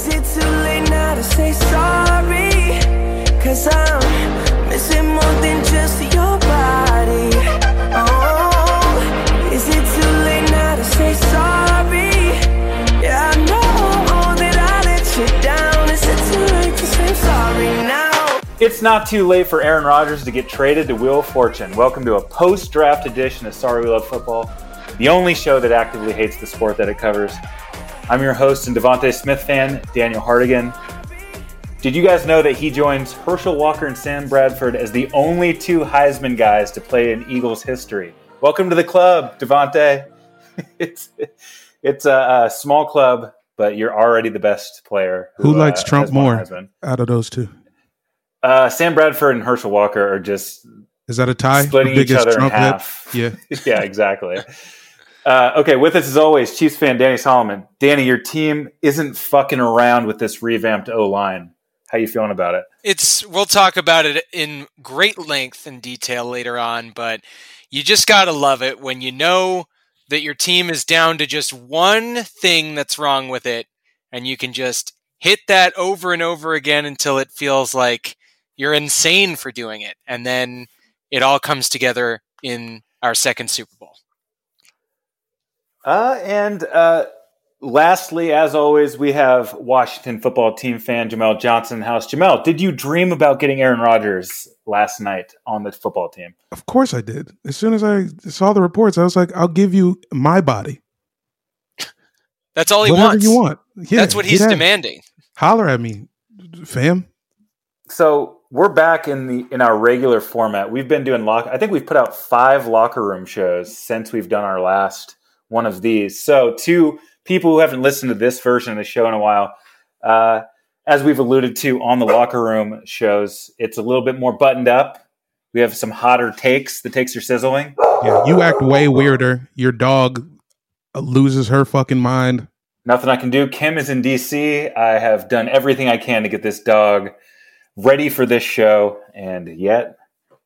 Is it too late now to say sorry? Cause I'm missing more than just your body. Oh, is it too late now to say sorry? Yeah, I know that I let you down. Is it too late to say sorry now? It's not too late for Aaron Rodgers to get traded to Wheel of Fortune. Welcome to a post draft edition of Sorry We Love Football, the only show that actively hates the sport that it covers. I'm your host and DeVonta Smith fan, Daniel Hardigan. Did you guys know that he joins Herschel Walker and Sam Bradford as the only two Heisman guys to play in Eagles history? Welcome to the club, Devonte. it's it's a, a, small club, but you're already the best player. Who, who likes uh, Trump more out of those two? Uh, Sam Bradford and Herschel Walker are just is that a tie? Splitting each other Trump in half. Yeah, yeah, exactly. Uh, okay, with us as always, Chiefs fan Danny Solomon. Danny, your team isn't fucking around with this revamped O line. How you feeling about it? It's we'll talk about it in great length and detail later on, but you just gotta love it when you know that your team is down to just one thing that's wrong with it, and you can just hit that over and over again until it feels like you're insane for doing it, and then it all comes together in our second Super. Uh, and uh, lastly, as always, we have Washington football team fan Jamel Johnson house. Jamel, did you dream about getting Aaron Rodgers last night on the football team? Of course I did. As soon as I saw the reports, I was like, I'll give you my body. That's all he Whatever wants. you want. Yeah, That's what he's demanding. Holler at me, fam. So we're back in the in our regular format. We've been doing lock. I think we've put out five locker room shows since we've done our last one of these. So, to people who haven't listened to this version of the show in a while, uh, as we've alluded to on the locker room shows, it's a little bit more buttoned up. We have some hotter takes. The takes are sizzling. Yeah, you act way weirder. Your dog loses her fucking mind. Nothing I can do. Kim is in DC. I have done everything I can to get this dog ready for this show, and yet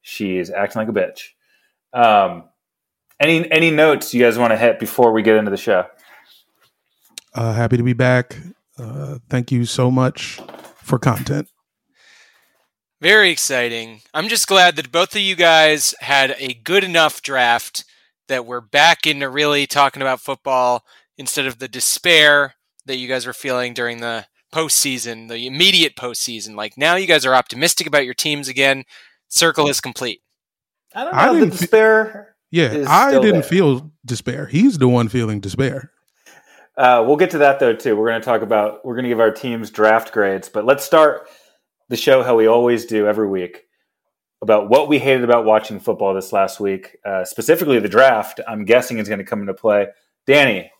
she is acting like a bitch. Um, any any notes you guys want to hit before we get into the show? Uh, happy to be back. Uh, thank you so much for content. Very exciting. I'm just glad that both of you guys had a good enough draft that we're back into really talking about football instead of the despair that you guys were feeling during the postseason, the immediate postseason. Like now, you guys are optimistic about your teams again. Circle is complete. I don't know. I the despair. Yeah, I didn't there. feel despair. He's the one feeling despair. Uh, we'll get to that though too. We're going to talk about we're going to give our teams draft grades, but let's start the show how we always do every week about what we hated about watching football this last week, uh, specifically the draft. I'm guessing is going to come into play. Danny,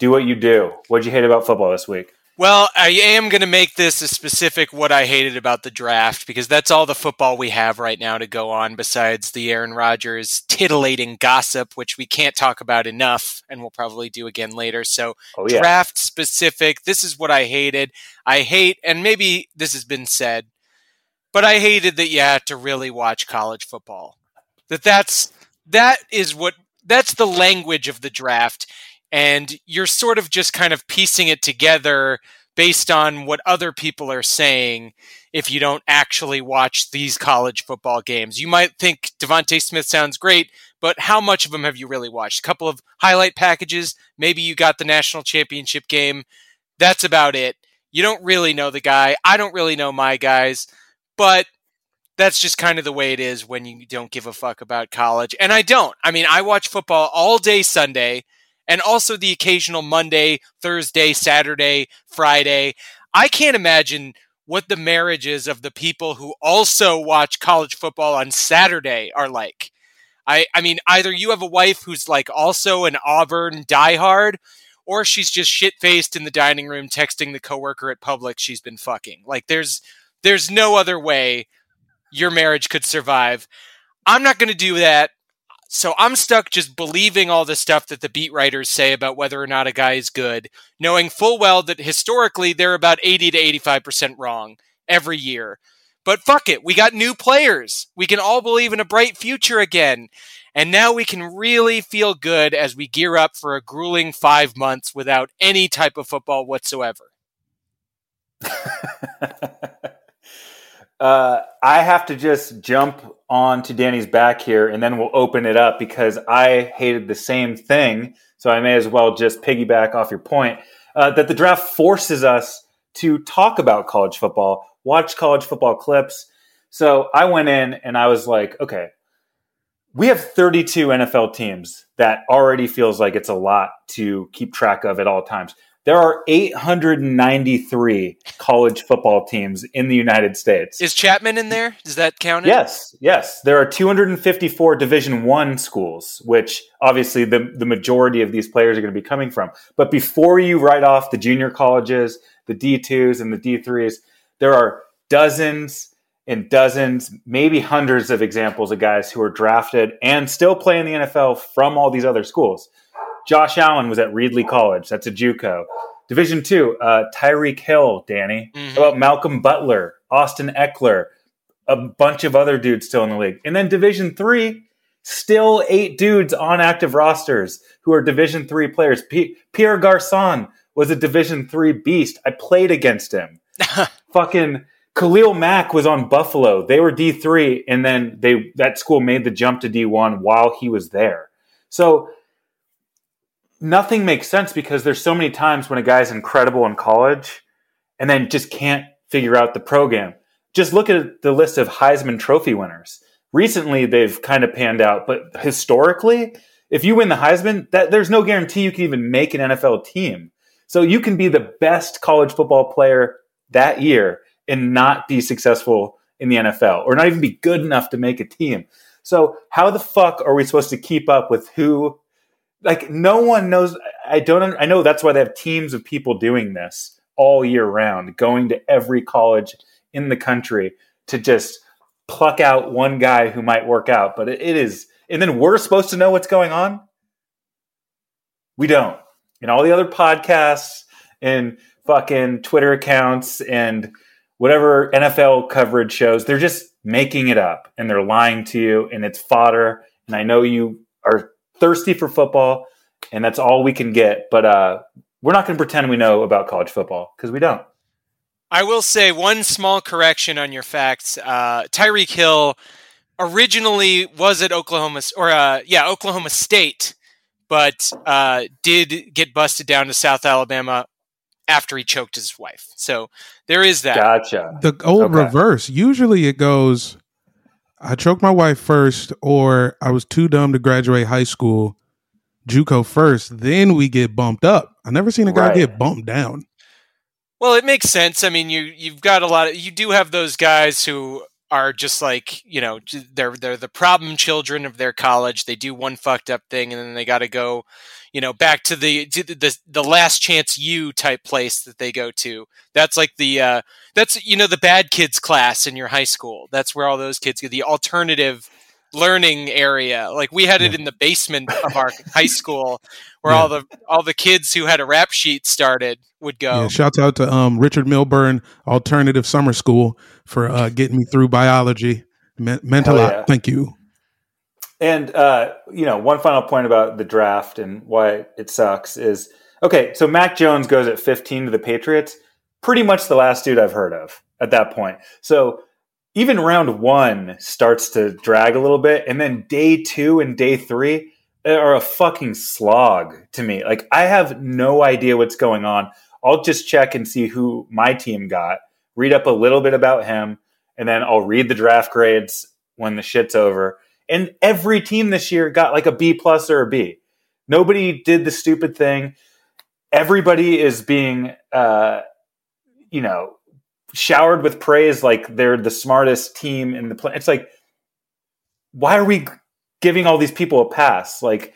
do what you do. What'd you hate about football this week? Well, I am going to make this a specific what I hated about the draft because that's all the football we have right now to go on besides the Aaron Rodgers titillating gossip, which we can't talk about enough and we'll probably do again later. So, oh, yeah. draft specific, this is what I hated. I hate, and maybe this has been said, but I hated that you had to really watch college football. That that's that is what that's the language of the draft and you're sort of just kind of piecing it together based on what other people are saying if you don't actually watch these college football games. You might think DeVonta Smith sounds great, but how much of them have you really watched? A couple of highlight packages, maybe you got the national championship game. That's about it. You don't really know the guy. I don't really know my guys, but that's just kind of the way it is when you don't give a fuck about college. And I don't. I mean, I watch football all day Sunday and also the occasional Monday, Thursday, Saturday, Friday. I can't imagine what the marriages of the people who also watch college football on Saturday are like. I, I mean, either you have a wife who's like also an Auburn diehard, or she's just shit faced in the dining room texting the coworker at Publix she's been fucking. Like, there's There's no other way your marriage could survive. I'm not going to do that. So I'm stuck just believing all the stuff that the beat writers say about whether or not a guy is good, knowing full well that historically they're about 80 to 85% wrong every year. But fuck it, we got new players. We can all believe in a bright future again. And now we can really feel good as we gear up for a grueling five months without any type of football whatsoever. uh, I have to just jump on to Danny's back here and then we'll open it up because I hated the same thing. So I may as well just piggyback off your point uh, that the draft forces us to talk about college football, watch college football clips. So I went in and I was like, okay, we have 32 NFL teams that already feels like it's a lot to keep track of at all times. There are 893 college football teams in the United States. Is Chapman in there? Does that count? Yes, yes. There are 254 Division One schools, which obviously the, the majority of these players are going to be coming from. But before you write off the junior colleges, the D2s and the D3s, there are dozens and dozens, maybe hundreds of examples of guys who are drafted and still play in the NFL from all these other schools. Josh Allen was at Reedley College. That's a JUCO. Division two, uh, Tyreek Hill, Danny. Mhm. How about Malcolm Butler, Austin Ekeler, a bunch of other dudes still in the league. And then Division three, still eight dudes on active rosters who are Division three players. P- Pierre Garcon was a Division three beast. I played against him. Fucking Khalil Mack was on Buffalo. They were D three, and then they that school made the jump to D one while he was there. So nothing makes sense because there's so many times when a guy's incredible in college and then just can't figure out the program. Just look at the list of Heisman Trophy winners. Recently, they've kind of panned out, but historically, if you win the Heisman, that there's no guarantee you can even make an NFL team. So you can be the best college football player that year and not be successful in the NFL or not even be good enough to make a team. So how the fuck are we supposed to keep up with who like no one knows I don't I know that's why they have teams of people doing this all year round, going to every college in the country to just pluck out one guy who might work out, but it, it is and then we're supposed to know what's going on? We don't. And all the other podcasts and fucking Twitter accounts and whatever NFL coverage shows, they're just making it up and they're lying to you and it's fodder. And I know you are thirsty for football and that's all we can get. But uh, we're not going to pretend we know about college football because we don't. I will say one small correction on your facts. Uh, Tyreek Hill originally was at Oklahoma, or uh, yeah, Oklahoma State, but uh, did get busted down to South Alabama after he choked his wife. So there is that. Gotcha. The old Okay. reverse. Usually it goes, I choked my wife first, or I was too dumb to graduate high school, JUCO first. Then we get bumped up. I never seen a guy Right. get bumped down. Well, it makes sense. I mean, you you've got a lot of you do have those guys who are just like you know they're they're the problem children of their college. They do one fucked up thing and then they got to go, you know, back to the to the, the last chance you type place that they go to. That's like the uh, that's you know the bad kids class in your high school. That's where all those kids go. The alternative learning area. Like we had it in the basement of our high school where Yeah. all the all the kids who had a rap sheet started would go. Yeah, shouts out to um, Richard Milburn Alternative Summer School for uh, getting me through biology. Me- meant a lot. yeah. Thank you. And uh, you know, one final point about the draft and why it sucks is okay. So Mac Jones goes at 15 to the Patriots. Pretty much the last dude I've heard of at that point. So even round one starts to drag a little bit, and then day two and day three are a fucking slog to me. Like I have no idea what's going on. I'll just check and see who my team got, read up a little bit about him, and then I'll read the draft grades when the shit's over. And every team this year got like a B plus or a B. Nobody did the stupid thing. Everybody is being, uh, you know, showered with praise like they're the smartest team in the play. It's like, why are we giving all these people a pass? Like,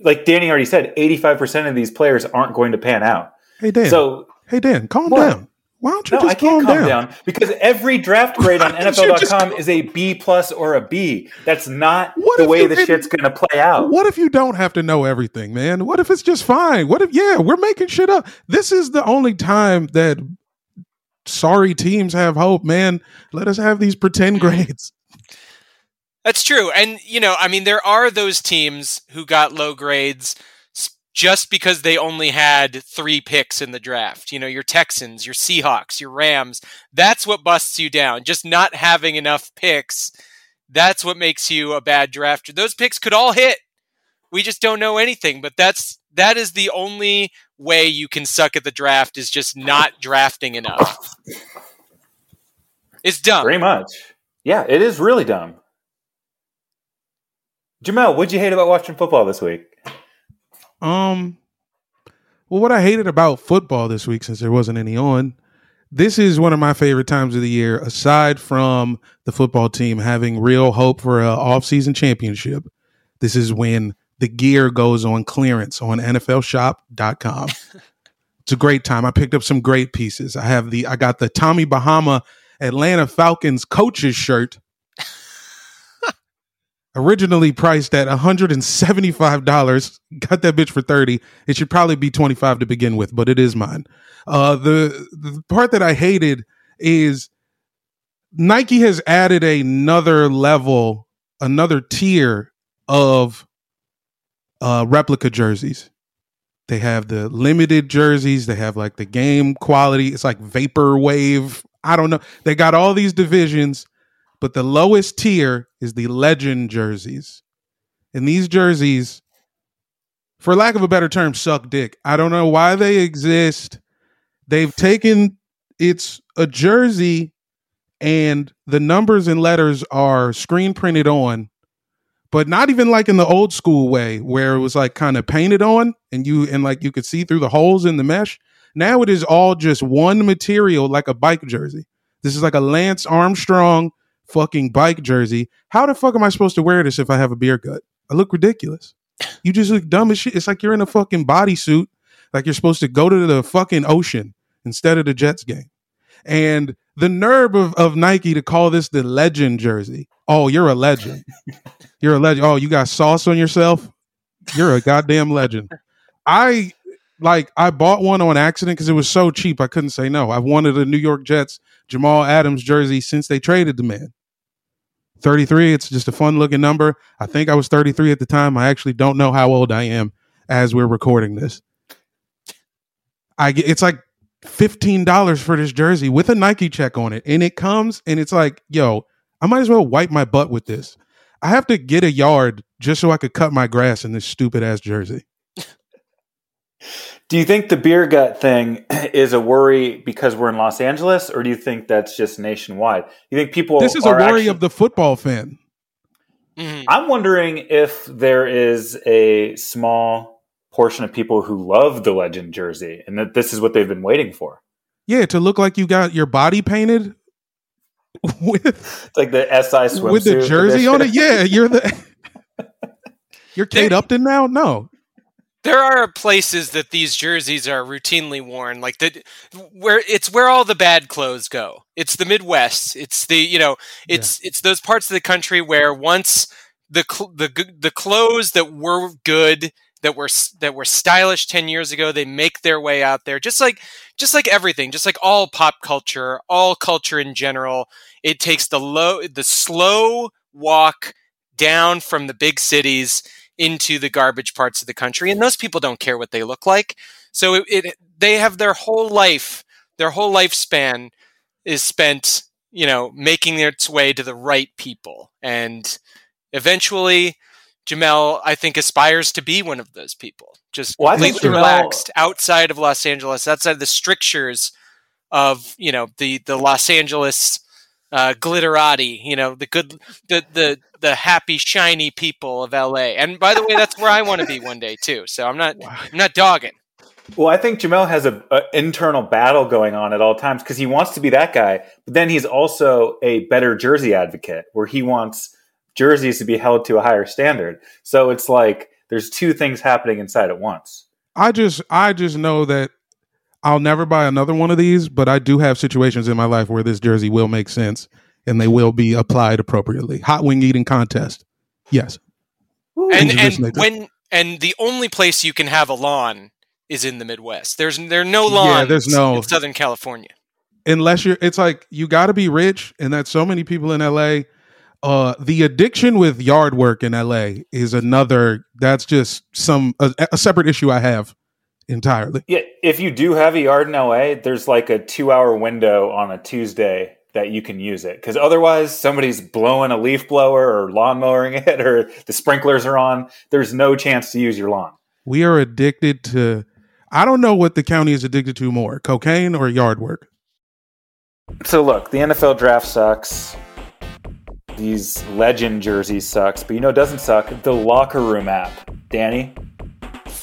like Danny already said, eighty-five percent of these players aren't going to pan out. Hey Dan. So hey Dan, calm What? down. Why don't you No, just I can't calm calm down? down. because every draft grade on Why don't NFL.com is a B plus or a B. That's not What the way the didn't- shit's going to play out. What if you don't have to know everything, man? What if it's just fine? What if yeah, we're making shit up. This is the only time that sorry teams have hope, man. Let us have these pretend mm. grades. That's true. And, you know, I mean, there are those teams who got low grades s- just because they only had three picks in the draft. You know, your Texans, your Seahawks, your Rams. That's what busts you down. Just not having enough picks. That's what makes you a bad drafter. Those picks could all hit. We just don't know anything, but that's that is the only way you can suck at the draft is just not drafting enough. It's dumb. Very much. Yeah, it is really dumb. Jamel, what'd you hate about watching football this week? Um, well, what I hated about football this week, since there wasn't any on, this is one of my favorite times of the year. Aside from the football team having real hope for a off-season championship, this is when the gear goes on clearance on NFLShop.com. it's a great time. I picked up some great pieces. I have the I got the Tommy Bahama Atlanta Falcons coaches shirt originally priced at $175 got that bitch for 30 it should probably be 25 to begin with but it is mine. Uh the the part that i hated is nike has added another level another tier of uh replica jerseys. They have the limited jerseys they have like the game quality it's like vapor wave i don't know they got all these divisions but the lowest tier is the legend jerseys. And these jerseys, for lack of a better term, suck dick. I don't know why they exist. They've taken it's a jersey and the numbers and letters are screen printed on, but not even like in the old school way where it was like kind of painted on and you and like you could see through the holes in the mesh. Now it is all just one material like a bike jersey. This is like a Lance Armstrong fucking bike jersey. How the fuck am I supposed to wear this if I have a beer gut? I look ridiculous. You just look dumb as shit. It's like you're in a fucking bodysuit, like you're supposed to go to the fucking ocean instead of the Jets game. And the nerve of, of Nike to call this the legend jersey. Oh, you're a legend. You're a legend. Oh, you got sauce on yourself? You're a goddamn legend. I like I bought one on accident because it was so cheap I couldn't say no. I've wanted a New York Jets Jamal Adams jersey since they traded the man. 33, it's just a fun looking number. I think I was 33 at the time. I actually don't know how old I am as we're recording this. I get it's like $15 for this jersey with a Nike check on it. And it comes and it's like, yo, I might as well wipe my butt with this. I have to get a yard just so I could cut my grass in this stupid ass jersey. Do you think the beer gut thing is a worry because we're in Los Angeles, or do you think that's just nationwide? You think people this is a worry actually- of the football fan. Mhm. I'm wondering if there is a small portion of people who love the legend jersey and that this is what they've been waiting for. Yeah, to look like you got your body painted with It's like the SI swimsuit with the jersey on it. Yeah, you're the You're Kate Upton now? No. There are places that these jerseys are routinely worn, like the where it's where all the bad clothes go. It's the Midwest. It's the you know it's it's those parts of the country where once the cl- the the clothes that were good that were that were stylish 10 years ago they make their way out there just like just like everything just like all pop culture all culture in general it takes the low the slow walk down from the big cities into the garbage parts of the country and those people don't care what they look like. So it, it they have their whole life their whole lifespan is spent you know making its way to the right people. And eventually Jamel I think aspires to be one of those people. Just Well, completely Jamel- relaxed outside of Los Angeles outside of the strictures of you know the the Los Angeles uh, glitterati, you know, the good, the the the happy, shiny people of LA. And by the way, that's where I want to be one day too. So I'm not, I'm not dogging. Well, I think Jamel has a, a internal battle going on at all times because he wants to be that guy, but then he's also a better jersey advocate where he wants jerseys to be held to a higher standard. So it's like there's two things happening inside at once. I just I just know that I'll never buy another one of these, but I do have situations in my life where this jersey will make sense and they will be applied appropriately. Hot wing eating contest. Yes. and and when and the only place you can have a lawn is in the Midwest. There's there are no Yeah, lawns there's no- in Southern California. Unless you're it's like you got to be rich and that's so many people in LA. Uh the addiction with yard work in LA is another that's just some a, a separate issue I have entirely. Yeah, if you do have a yard in LA, there's like a two hour window on a Tuesday that you can use it. Because otherwise, somebody's blowing a leaf blower or lawn mowing it, or the sprinklers are on. There's no chance to use your lawn. We are addicted to I don't know what the county is addicted to more, cocaine or yard work. So look, the NFL draft sucks. These legend jerseys sucks, but you know it doesn't suck? The locker room app. Danny?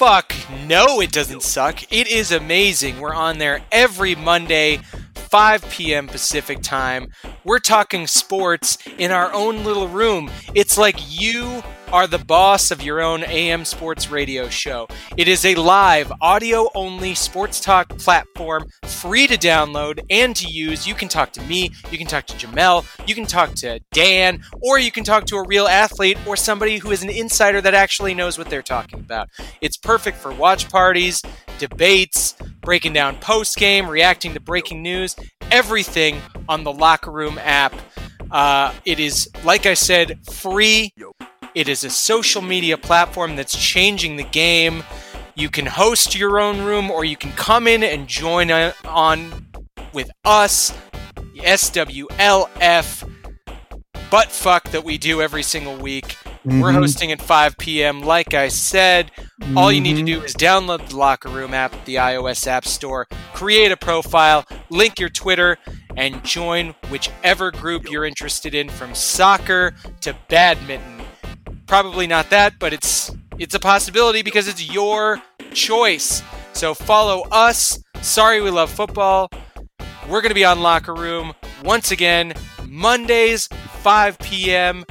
Fuck no, it doesn't suck. It is amazing. We're on there every Monday, 5 p.m. Pacific time. We're talking sports in our own little room. It's like you are the boss of your own AM sports radio show. It is a live, audio only sports talk platform, free to download and to use. You can talk to me, you can talk to Jamel, you can talk to Dan, or you can talk to a real athlete or somebody who is an insider that actually knows what they're talking about. It's perfect for watch parties, debates, breaking down post game, reacting to breaking news, everything on the Locker Room app. Uh, it is, like I said, free. It is a social media platform that's changing the game. You can host your own room or you can come in and join on with us, SWLF, butt fuck that we do every single week. We're Mhm. hosting at 5 p.m. Like I said, all you need to do is download the Locker Room app at the iOS App Store, create a profile, link your Twitter, and join whichever group you're interested in from soccer to badminton. Probably not that, but it's it's a possibility because it's your choice. So follow us. Sorry we love football. We're going to be on Locker Room once again Mondays 5 p.m.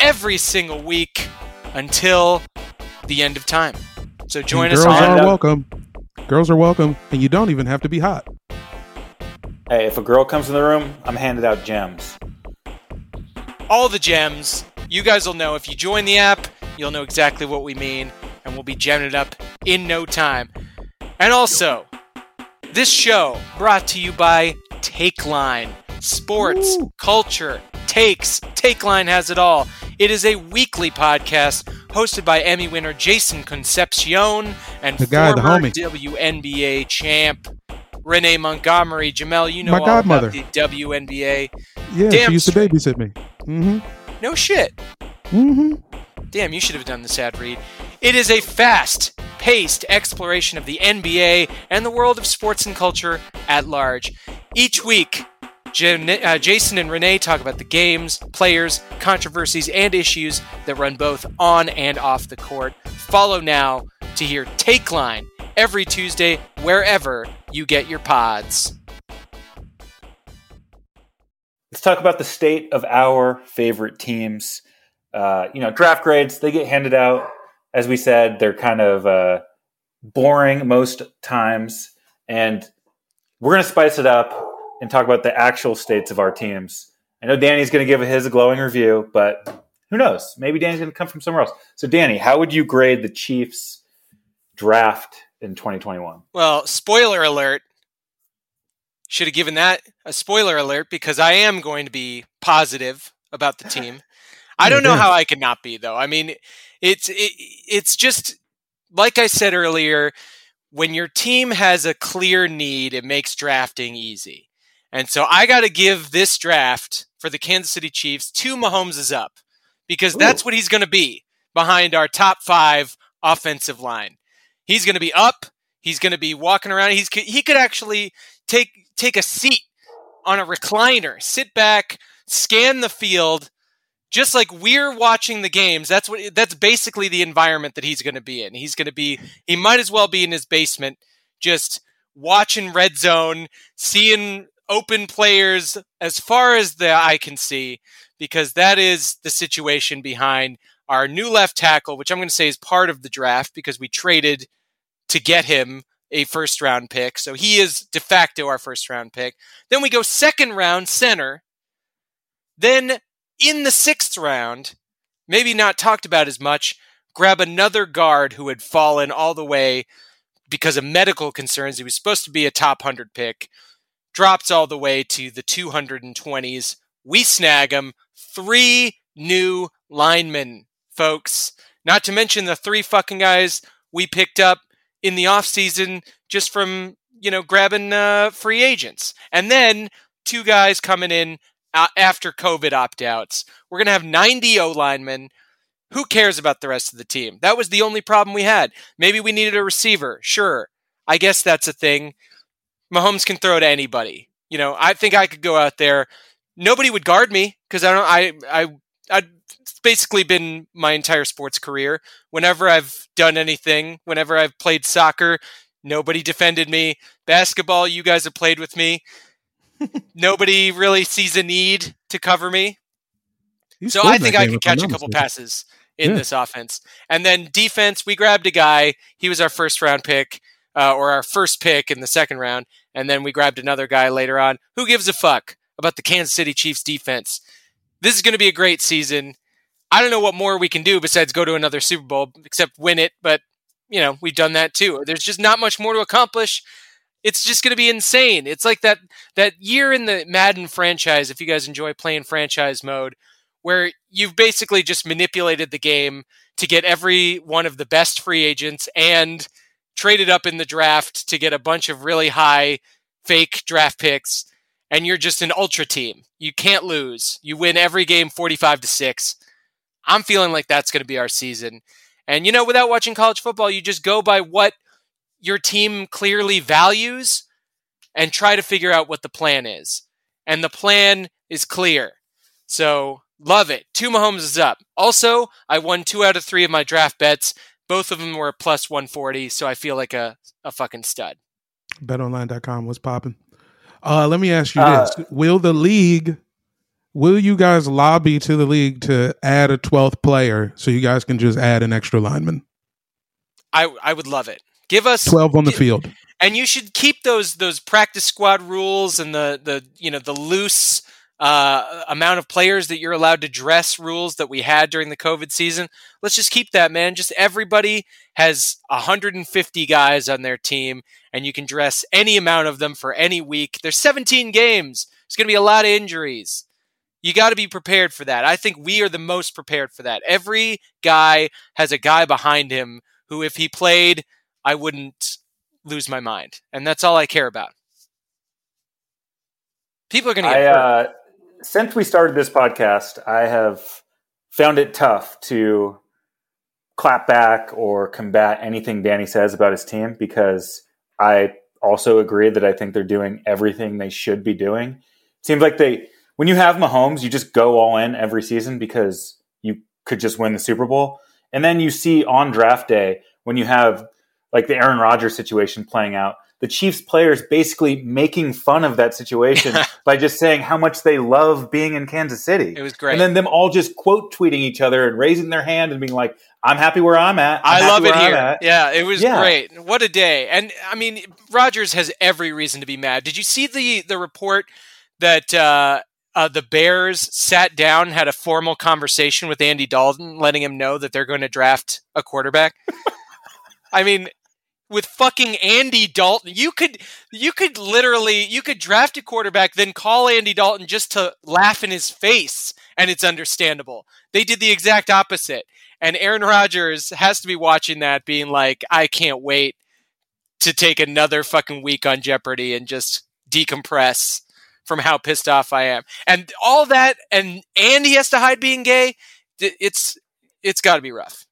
every single week until the end of time. So join And us girls are on- welcome. Girls are welcome, and you don't even have to be hot. Hey, if a girl comes in the room, I'm handed out gems. all the gems. You guys will know if you join the app, you'll know exactly what we mean, and we'll be jamming it up in no time. And also, this show brought to you by Takeline. Sports, culture, takes. Takeline has it all. It is a weekly podcast hosted by Emmy winner Jason Concepcion and The guy, the former homie. WNBA champ Renee Montgomery. Jamel, you know My all godmother. about the WNBA. Yeah, Damn she used to babysit me. Mm-hmm. No shit. Mm-hmm. Damn, you should have done the sad read. It is a fast paced exploration of the NBA and the world of sports and culture at large. Each week, uh, Jason and Renee talk about the games, players, controversies, and issues that run both on and off the court. Follow now to hear Take Line every Tuesday, wherever you get your pods. Let's talk about the state of our favorite teams. Uh, you know, draft grades, they get handed out. As we said, they're kind of uh, boring most times. And we're going to spice it up and talk about the actual states of our teams. I know Danny's going to give his glowing review, but who knows? Maybe Danny's going to come from somewhere else. So, Danny, how would you grade the Chiefs draft in 2021? Well, spoiler alert. Should have given that a spoiler alert because I am going to be positive about the team. I don't know how I could not be though. I mean, it's it, it's just like I said earlier, when your team has a clear need, it makes drafting easy. And so I got to give this draft for the Kansas City Chiefs to Mahomes is up because that's what he's going to be behind our top 5 offensive line. He's going to be up. He's going to be walking around. He's he could actually take take a seat on a recliner, sit back, scan the field, just like we're watching the games. That's what that's basically the environment that he's going to be in. He's going to be he might as well be in his basement, just watching red zone, seeing open players as far as the eye can see, because that is the situation behind our new left tackle, which I'm going to say is part of the draft because we traded to get him a first round pick. So he is de facto our first round pick. Then we go second round center. Then in the sixth round, maybe not talked about as much, grab another guard who had fallen all the way because of medical concerns. He was supposed to be a top 100 pick, drops all the way to the 220s. We snag him. Three new linemen, folks. Not to mention the three fucking guys we picked up in the offseason just from, you know, grabbing uh, free agents. And then two guys coming in after COVID opt outs. We're going to have 90 O linemen. Who cares about the rest of the team? That was the only problem we had. Maybe we needed a receiver. Sure. I guess that's a thing. Mahomes can throw to anybody. You know, I think I could go out there. Nobody would guard me because I don't. I I I'd basically been my entire sports career. Whenever I've done anything, whenever I've played soccer, nobody defended me. Basketball, you guys have played with me. nobody really sees a need to cover me. You So I think I could catch a couple passes in Yeah. this offense. And then defense, we grabbed a guy. He was our first round pick, uh, or our first pick in the second round. And then we grabbed another guy later on. Who gives a fuck about the Kansas City Chiefs defense? This is going to be a great season. I don't know what more we can do besides go to another Super Bowl, except win it. But, you know, we've done that too. There's just not much more to accomplish. It's just going to be insane. It's like that that year in the Madden franchise. If you guys enjoy playing franchise mode, where you've basically just manipulated the game to get every one of the best free agents and traded up in the draft to get a bunch of really high fake draft picks and you're just an ultra team. You can't lose. You win every game 45 to 6. I'm feeling like that's going to be our season. And you know, without watching college football, you just go by what your team clearly values and try to figure out what the plan is. And the plan is clear. So love it. Two Mahomes is up. Also, I won two out of three of my draft bets. Both of them were plus 140, so I feel like a, a fucking stud. betonline.com was popping. Uh, let me ask you Uh, this: Will the league, will you guys lobby to the league to add a twelfth player so you guys can just add an extra lineman? I I would love it. Give us Twelve on the gi- field. and you should keep those those practice squad rules and the the you know the loose uh, amount of players that you're allowed to dress rules that we had during the COVID season. Let's just keep that, man. Just everybody has 150 guys on their team, and you can dress any amount of them for any week. There's 17 games. It's going to be a lot of injuries. You got to be prepared for that. I think we are the most prepared for that. Every guy has a guy behind him who, if he played, I wouldn't lose my mind. And that's all I care about. People are going to get I, hurt. uh, since we started this podcast, I have found it tough to clap back or combat anything Danny says about his team because I also agree that I think they're doing everything they should be doing. seems like they, when you have Mahomes, you just go all in every season because you could just win the Super Bowl. And then you see on draft day when you have like the Aaron Rodgers situation playing out, the Chiefs players basically making fun of that situation by just saying how much they love being in Kansas City. It was great. And then them all just quote tweeting each other and raising their hand and being like, I'm happy where I'm at. I'm I love it here. Yeah, it was Yeah. great. What a day. And I mean, Rodgers has every reason to be mad. Did you see the the report that uh, uh, the Bears sat down, had a formal conversation with Andy Dalton, letting him know that they're going to draft a quarterback? I mean, with fucking Andy Dalton, you could you could literally you could draft a quarterback, then call Andy Dalton just to laugh in his face, and it's understandable. They did the exact opposite. And Aaron Rodgers has to be watching that, being like, I can't wait to take another fucking week on Jeopardy and just decompress from how pissed off I am. And all that, and and he has to hide being gay. It's it's got to be rough.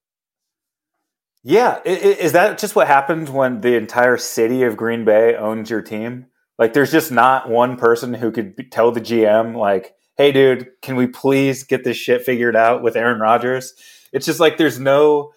Yeah, is that just what happens when the entire city of Green Bay owns your team? Like, there's just not one person who could tell the GM, like, "Hey, dude, can we please get this shit figured out with Aaron Rodgers?" It's just like there's no,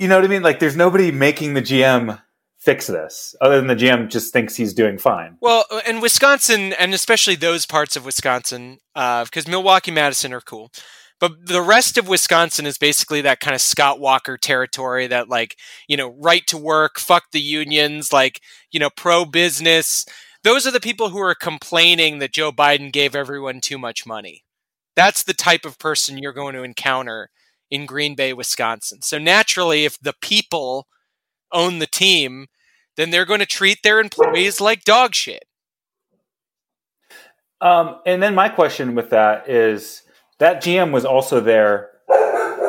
you know what I mean? Like, there's nobody making the GM fix this, other than the GM just thinks he's doing fine. Well, uh, and Wisconsin, and especially those parts of Wisconsin, uh, because Milwaukee, Madison are cool, But the rest of Wisconsin is basically that kind of Scott Walker territory that, like, you know, right to work, fuck the unions, like, you know, pro business. Those are the people who are complaining that Joe Biden gave everyone too much money. That's the type of person you're going to encounter in Green Bay, Wisconsin. So naturally, if the people own the team, then they're going to treat their employees like dog shit. Um, and then my question with that is that GM was also there,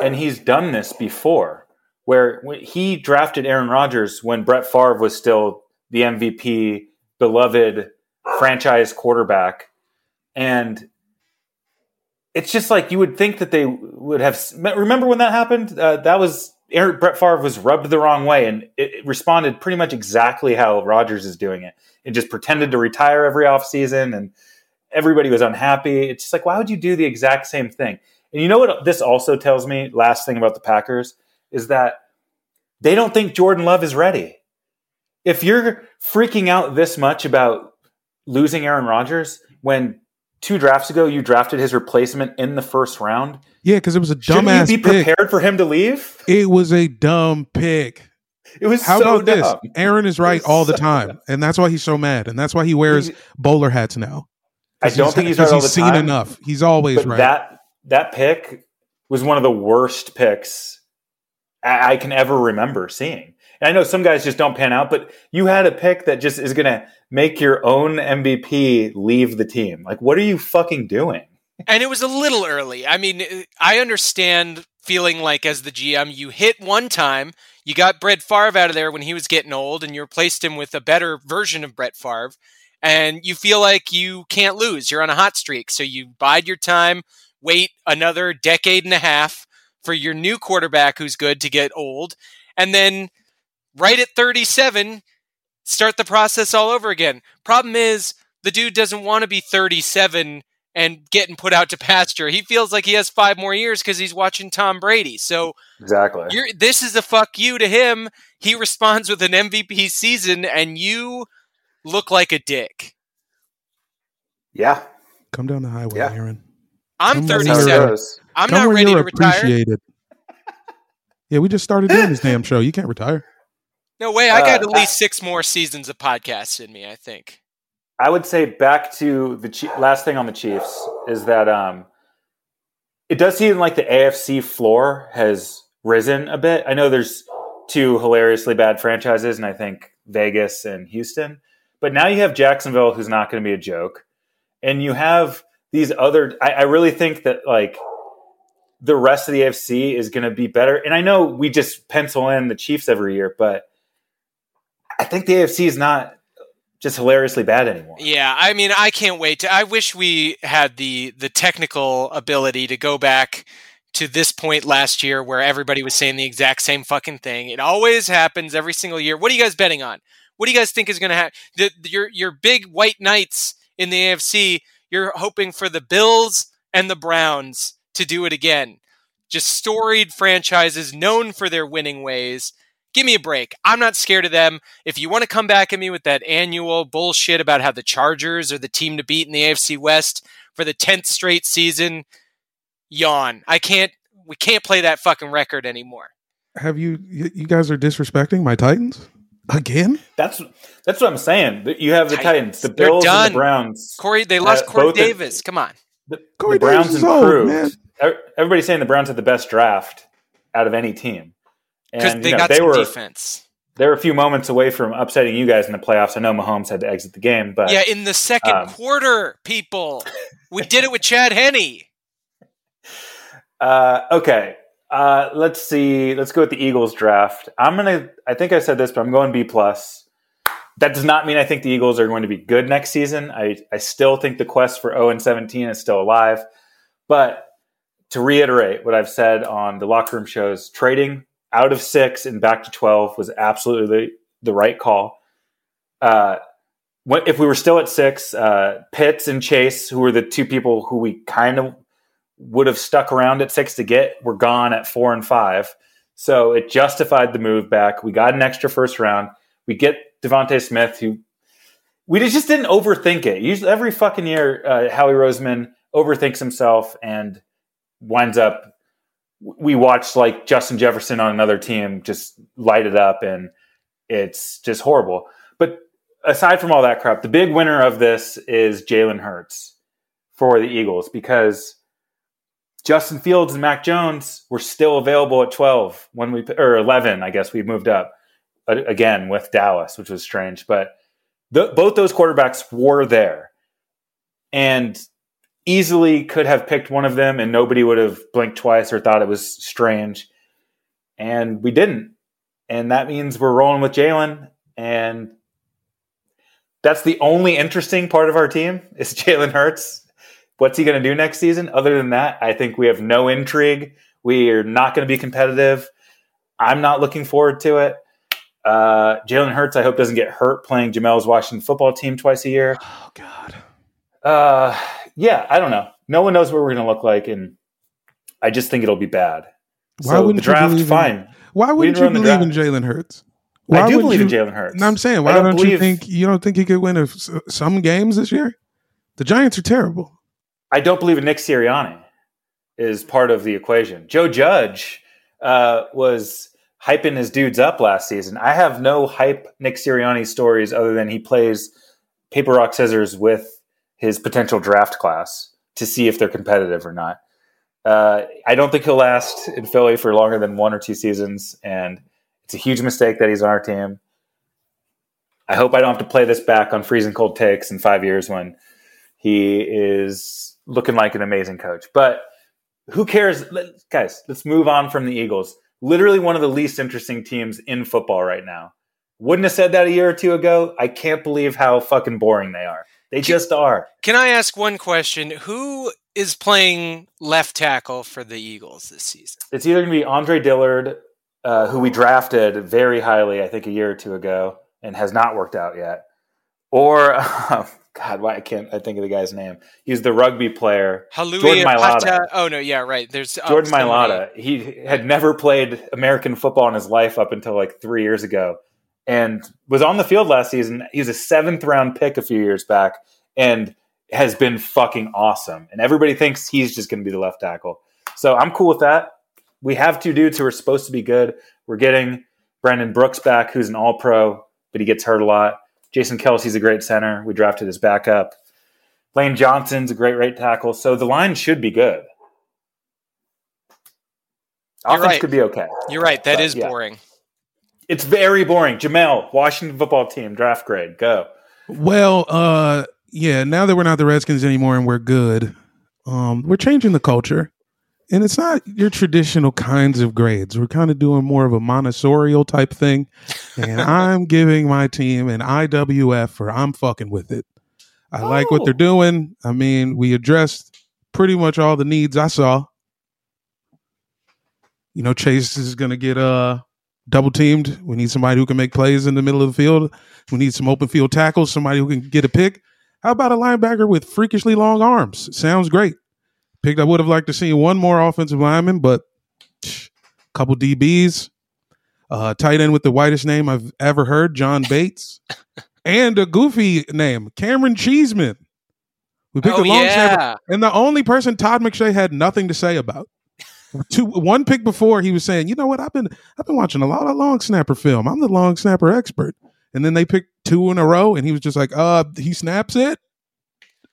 and he's done this before, where he drafted Aaron Rodgers when Brett Favre was still the MVP, beloved franchise quarterback, and it's just like you would think that they would have. Remember when that happened? Uh, that was Aaron, Brett Favre was rubbed the wrong way, and it, it responded pretty much exactly how Rodgers is doing it. It just pretended to retire every offseason and everybody was unhappy. It's just like, why would you do the exact same thing? And you know what this also tells me, last thing about the Packers, is that they don't think Jordan Love is ready. If you're freaking out this much about losing Aaron Rodgers when two drafts ago you drafted his replacement in the first round. Yeah, because it was a dumbass. You be prepared pick. for him to leave? It was a dumb pick. It was How so about dumb. this? Aaron is right all the time, and that's why he's so mad, and that's why he wears bowler hats now. I don't think he's right all he's the seen time. enough. He's always but right. that that pick was one of the worst picks I, I can ever remember seeing. And I know some guys just don't pan out, but you had a pick that just is going to make your own MVP leave the team. Like, what are you fucking doing? And it was a little early. I mean, I understand feeling like as the GM, you hit one time, you got Brett Favre out of there when he was getting old, and you replaced him with a better version of Brett Favre, and you feel like you can't lose. You're on a hot streak, so you bide your time, wait another decade and a half for your new quarterback who's good to get old, and then right at 37, start the process all over again. Problem is, the dude doesn't want to be 37 and getting put out to pasture. He feels like he has five more years because he's watching Tom Brady. So Exactly. you're, this is a fuck you to him. He responds with an MVP season, and you look like a dick. Yeah. Come down the highway, Yeah. Aaron. I'm Come on, That's how it 37. I'm Come not ready you're to retire. appreciated. yeah, we just started doing this damn show. You can't retire. No way. I got Uh, at least six more seasons of podcasts in me. I think. I would say back to the Chi- last thing on the Chiefs is that um, it does seem like the AFC floor has risen a bit. I know there's two hilariously bad franchises, and I think Vegas and Houston, but now you have Jacksonville, who's not going to be a joke, and you have these other. I, I really think that like the rest of the AFC is going to be better. And I know we just pencil in the Chiefs every year, but I think the AFC is not just hilariously bad anymore. Yeah, I mean, I can't wait. To, I wish we had the the technical ability to go back to this point last year where everybody was saying the exact same fucking thing. It always happens every single year. What are you guys betting on? What do you guys think is going to happen? The, your your big white knights in the AFC. You're hoping for the Bills and the Browns to do it again. Just storied franchises known for their winning ways. Give me a break. I'm not scared of them. If you want to come back at me with that annual bullshit about how the Chargers are the team to beat in the AFC West for the 10th straight season, yawn. I can't we can't play that fucking record anymore. Have you? You you guys are disrespecting my Titans again? That's that's what I'm saying. You have the Titans. Titans, the They're Bills, and the Browns. Corey, they lost Uh, Corey both of- Davis. Come on. The, Corey the Browns Davis is old, man. Everybody's saying the Browns had the best draft out of any team, Because and they you know, got they some were defense. they were a few moments away from upsetting you guys in the playoffs. I know Mahomes had to exit the game, but Yeah, in the second um, quarter, people. We did it with Chad Henne. Uh, okay. Uh, let's see. Let's go with the Eagles draft. I'm gonna. I think I said this, but I'm going B plus. That does not mean I think the Eagles are going to be good next season. I I still think the quest for 0 and 17 is still alive. But to reiterate what I've said on the locker room shows, trading out of six and back to 12 was absolutely the, right call. Uh, if we were still at six, uh, Pitts and Chase, who were the two people who we kind of would have stuck around at six to get were gone at four and five. So it justified the move back. We got an extra first round. We get DeVonta Smith, who we just didn't overthink it. Usually, every fucking year, uh, Howie Roseman overthinks himself, and winds up we watched like Justin Jefferson on another team just light it up and it's just horrible. But aside from all that crap, the big winner of this is Jalen Hurts for the Eagles because Justin Fields and Mac Jones were still available at 12 when we or 11, I guess we moved up uh, again with Dallas, which was strange, but the, both those quarterbacks were there. And easily could have picked one of them and nobody would have blinked twice or thought it was strange. And we didn't. And that means we're rolling with Jalen. And that's the only interesting part of our team is Jalen Hurts. What's he going to do next season? Other than that, I think we have no intrigue. We are not going to be competitive. I'm not looking forward to it. Uh, Jalen Hurts, I hope doesn't get hurt playing Jamel's Washington football team twice a year. Oh God. Uh, yeah, I don't know. No one knows what we're going to look like, and I just think it'll be bad. Why so the wouldn't you draft, believe in- fine. Why wouldn't you believe in. Jalen Hurts? I do believe in you- Jalen Hurts. No, I'm saying, why don't don't, you think you don't think he could win a, some games this year? The Giants are terrible. I don't believe Nick Sirianni is part of the equation. Joe Judge uh, was hyping his dudes up last season. I have no hype Nick Sirianni stories other than he plays paper rock scissors with his potential draft class to see if they're competitive or not. Uh, I don't think he'll last in Philly for longer than one or two seasons, and it's a huge mistake that he's on our team. I hope I don't have to play this back on freezing cold takes in five years when he is looking like an amazing coach. But who cares? Let- guys, let's move on from the Eagles. Literally one of the least interesting teams in football right now. Wouldn't have said that a year or two ago. I can't believe how fucking boring they are. They just are. Can I ask one question? Who is playing left tackle for the Eagles this season? It's either going to be Andre Dillard, uh, who we drafted very highly, I think, a year or two ago, and has not worked out yet, or God, why I can't I think of the guy's name? He's the rugby player, Halui Jordan Mailata. Oh no, yeah, right. There's oh, Jordan. Mailata. He had never played American football in his life up until like three years ago, and was on the field last season. He was a seventh round pick a few years back, and has been fucking awesome. And everybody thinks he's just going to be the left tackle. So I'm cool with that. We have two dudes who are supposed to be good. We're getting Brandon Brooks back, who's an All Pro, but he gets hurt a lot. Jason Kelce's a great center. We drafted his backup. Lane Johnson's a great right tackle. So the line should be good. You're Offense right. could be okay. You're right. That But, is yeah. boring. It's very boring. Jamel, Washington football team, draft grade, go. Well, uh, yeah. Now that we're not the Redskins anymore and we're good, um, we're changing the culture, and it's not your traditional kinds of grades. We're kind of doing more of a Montessorial type thing, and I'm giving my team an IWF for I'm fucking with it. I like what Oh. they're doing. I mean, we addressed pretty much all the needs I saw. You know, Chase is going to get uh double teamed. We need somebody who can make plays in the middle of the field. We need some open field tackles, somebody who can get a pick. How about a linebacker with freakishly long arms? Sounds great. Picked. I would have liked to see one more offensive lineman, but a couple DBs, uh, tight end with the whitest name I've ever heard, John Bates, and a goofy name, Cameron Cheeseman. We picked Oh a long snapper, yeah. and the only person Todd McShay had nothing to say about. Two, one pick before he was saying, you know what, I've been I've been watching a lot of long snapper film. I'm the long snapper expert. And then they picked two in a row, and he was just like, uh, he snaps it.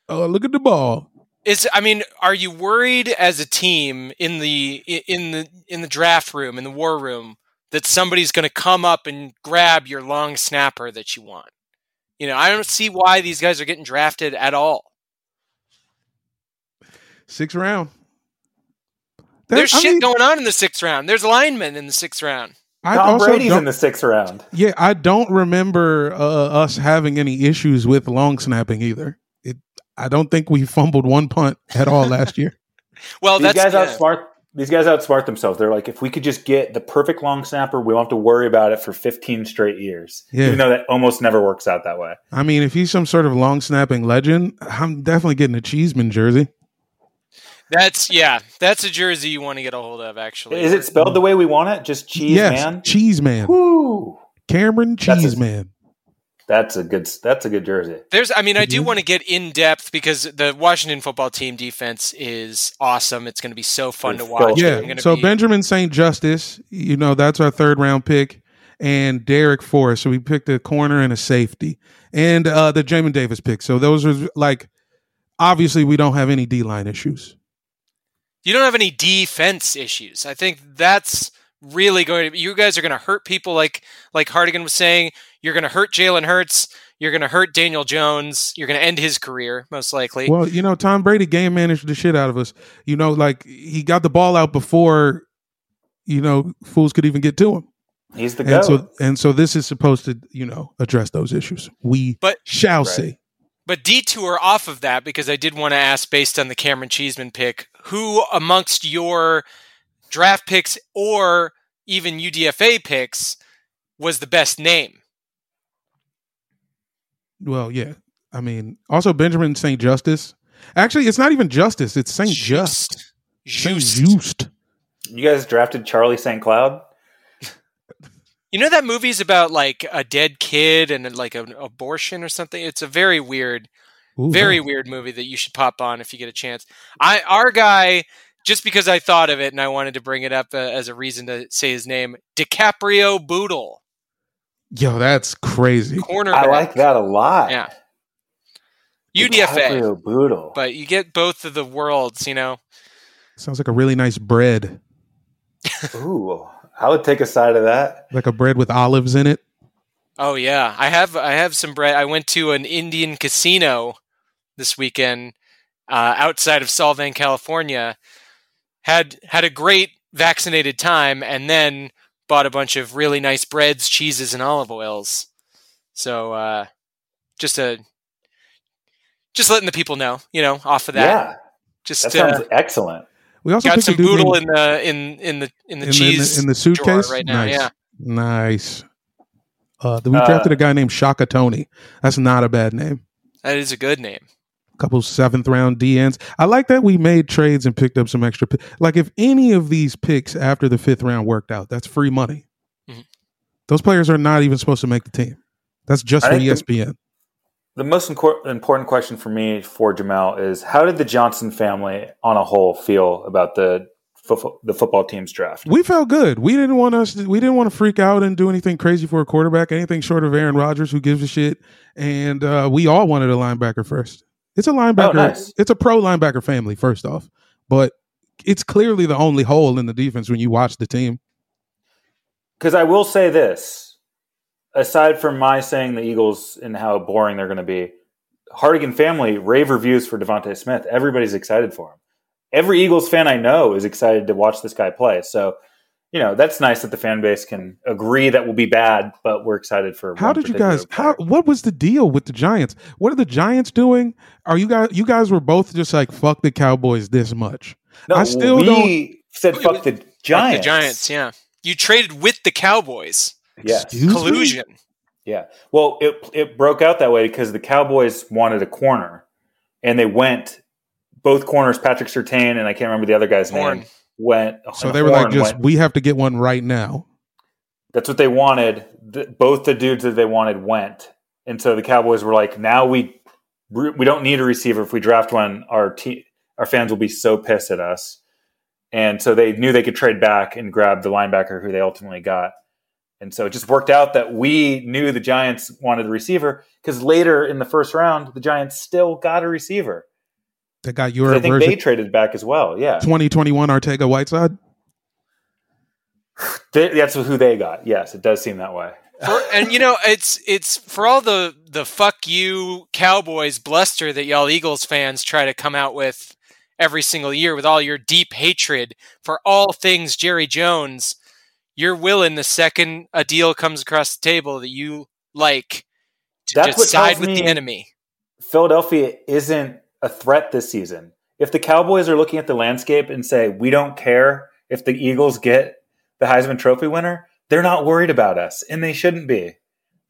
Oh, look at the ball. Is I mean, are you worried as a team in the in the in the draft room in the war room that somebody's going to come up and grab your long snapper that you want? You know, I don't see why these guys are getting drafted at all. Sixth round. That- There's I shit mean, going on in the sixth round. There's linemen in the sixth round. I Tom Brady's in the sixth round. Yeah, I don't remember uh, us having any issues with long snapping either. It, I don't think we fumbled one punt at all last year. Well, these that's guys yeah. outsmart these guys outsmart themselves. They're like, if we could just get the perfect long snapper, we won't have to worry about it for 15 straight years. Yeah. Even though that almost never works out that way. I mean, if he's some sort of long snapping legend, I'm definitely getting a Cheeseman jersey. That's yeah. That's a jersey you want to get a hold of. Actually, Is it spelled the way we want it? Just cheese yes, man? Cheese Man. Woo! Cameron That's Cheese Man. That's a good. That's a good jersey. There's, I mean, I do Mhm. want to get in depth because the Washington football team defense is awesome. It's going to be so fun to watch. filthy. Yeah. So be- Benjamin St. Justice, you know, that's our third round pick, and Darrick Forrest. So we picked a corner and a safety, and uh, the Jamin Davis pick. So those are like, obviously, we don't have any D line issues. you don't have any defense issues. I think that's really going to. You guys are going to hurt people, like like Hardigan was saying. You're going to hurt Jalen Hurts. You're going to hurt Daniel Jones. You're going to end his career most likely. Well, you know, Tom Brady game managed the shit out of us. You know, like he got the ball out before, you know, fools could even get to him. He's the And so, and so this is supposed to, you know, address those issues. We But- shall Right. see. But detour off of that because I did want to ask, based on the Cameron Cheeseman pick, who amongst your draft picks or even UDFA picks was the best name? Well, yeah. I mean, also Benjamin St. Justice. Actually, it's not even Justice. It's St. Just. Saint Just. Just. you guys drafted Charlie St. Cloud. You know that movie's about like a dead kid and like an abortion or something. It's a very weird, Ooh, very wow. weird movie that you should pop on if you get a chance. I our guy, just because I thought of it and I wanted to bring it up uh, as a reason to say his name, DiCaprio Bootle, Yo, that's crazy. cornerback. I like that a lot. Yeah. UDFA, DiCaprio Bootle. but you get both of the worlds. You know, Sounds like a really nice bread. Ooh, I would take a side of that. Like a bread with olives in it. Oh yeah, I have I have some bread. I went to an Indian casino this weekend uh, outside of Solvang, California. Had had a great vaccinated time, and then bought a bunch of really nice breads, cheeses, and olive oils. So uh, just a just letting the people know, you know, off of that. yeah, just that uh, sounds excellent. We also got some dude boodle in the in in the in the in cheese in the, drawer suitcase right now. Nice. Yeah, Nice. Uh, we Uh, drafted a guy named Shaka Toney. That's not a bad name. that is a good name. Couple seventh round DNs. I like that we made trades and picked up some extra. pi- Like if any of these picks after the fifth round worked out, that's free money. Mhm. Those players are not even supposed to make the team. That's just I for E think the- ESPN. The most incor- important question for me for Jamal is how did the Johnson family on a whole feel about the fo- the football team's draft? we felt good. We didn't want us. We didn't want to freak out and do anything crazy for a quarterback. Anything short of Aaron Rodgers, who gives a shit. And uh, we all wanted a linebacker first. It's a oh, linebacker. Oh, nice. It's a pro linebacker family. First off, but it's clearly the only hole in the defense when you watch the team. Because I will say this, aside from my saying the Eagles and how boring they're going to be, Hardigan family rave reviews for DeVonta Smith. Everybody's excited for him. Every Eagles fan I know is excited to watch this guy play. So, you know, that's nice that the fan base can agree that will be bad, but we're excited for. How did you particular guys? How? What was the deal with the Giants? What are the Giants doing? Are you guys? You guys were both just like fuck the Cowboys this much. No, I still we don't- said fuck was- the Fuck Giants. the Giants, yeah. You traded with the Cowboys. Yes. Excuse me? Collusion. Yeah. Well, it it broke out that way because the Cowboys wanted a corner, and they went both corners. Patrick Surtain and I can't remember the other guy's Horn. name went. So they were like, just went- we have to get one right now. that's what they wanted. The, both the dudes that they wanted went, and so the Cowboys were like, now we we don't need a receiver. If we draft one, our team our fans will be so pissed at us. And so they knew they could trade back and grab the linebacker who they ultimately got. And so it just worked out that we knew the Giants wanted a receiver because later in the first round, the Giants still got a receiver. They got 'Cause your I think version. they traded back as well. Yeah. 2021 Ortega Whiteside. They- that's who they got. Yes, it does seem that way. For, and you know, it's it's for all the the fuck you Cowboys bluster that y'all Eagles fans try to come out with every single year with all your deep hatred for all things Jerry Jones. You're willing the second a deal comes across the table that you like to That's just what side tells with the enemy. Philadelphia isn't a threat this season. If the Cowboys are looking at the landscape and say, we don't care if the Eagles get the Heisman Trophy winner, they're not worried about us, and they shouldn't be.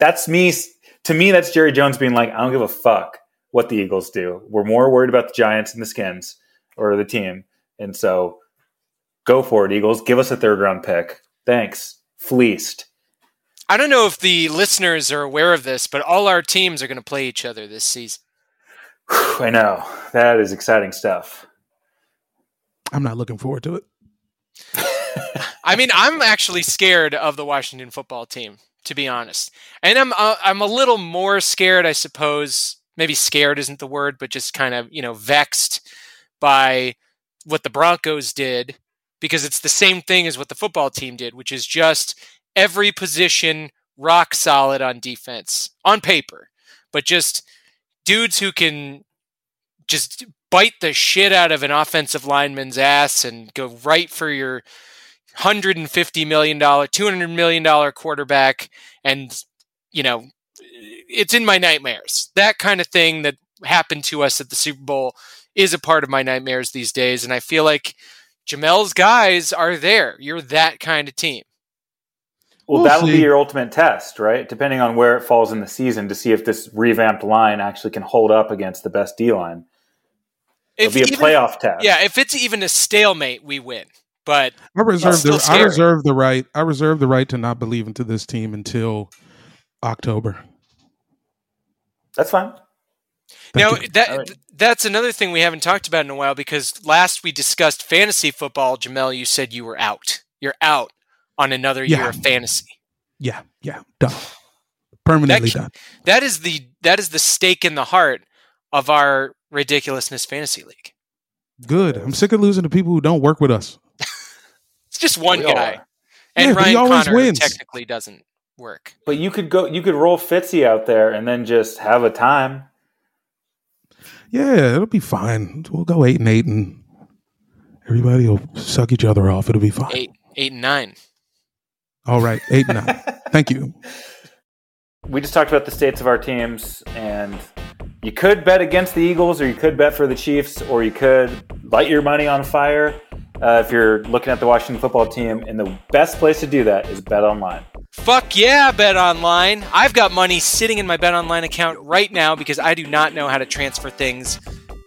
That's me. To me, that's Jerry Jones being like, I don't give a fuck what the Eagles do. We're more worried about the Giants and the Skins or the team. And so go for it, Eagles. Give us a third round pick. Thanks. Fleeced. I don't know if the listeners are aware of this, but all our teams are going to play each other this season. I know that is exciting stuff. I'm not looking forward to it. I mean, I'm actually scared of the Washington football team, to be honest, and I'm uh, I'm a little more scared, I suppose. Maybe scared isn't the word, but just kind of you know vexed by what the Broncos did because it's the same thing as what the football team did, which is just every position rock solid on defense on paper, but just dudes who can just bite the shit out of an offensive lineman's ass and go right for your 150 million dollar 200 million dollar quarterback and you know it's in my nightmares. That kind of thing that happened to us at the super bowl is a part of my nightmares these days. And i feel like jamel's guys are there. You're that kind of team Well, We'll that'll be your ultimate test, right? Depending on where it falls in the season to see if this revamped line actually can hold up against the best D line. It'll be a even- playoff test. yeah if it's even a stalemate we win but I reserve still the I reserve the right I reserve the right to not believe into this team until October. That's fine. Thank now you. that All right. th- that's another thing we haven't talked about in a while because last we discussed fantasy football jamel you said you were out you're out on another Yeah. year of fantasy Yeah, yeah, done. Permanently That- done. that is the that is the stake in the heart of our ridiculousness fantasy league Good. I'm sick of losing to people who don't work with us. it's just one We guy are. and Yeah, but he ryan always connor wins. technically doesn't work But you could go. You could roll Fitzy out there and then just have a time. Yeah, it'll be fine. We'll go eight and eight, and everybody will suck each other off. It'll be fine. eight eight and nine All right, eight and nine. Thank you. we just talked about the states of our teams, and you could bet against the Eagles, or you could bet for the Chiefs, or you could light your money on fire uh, if you're looking at the Washington football team. And the best place to do that is Bet Online. Fuck yeah, Bet Online. I've got money sitting in my Bet Online account right now because I do not know how to transfer things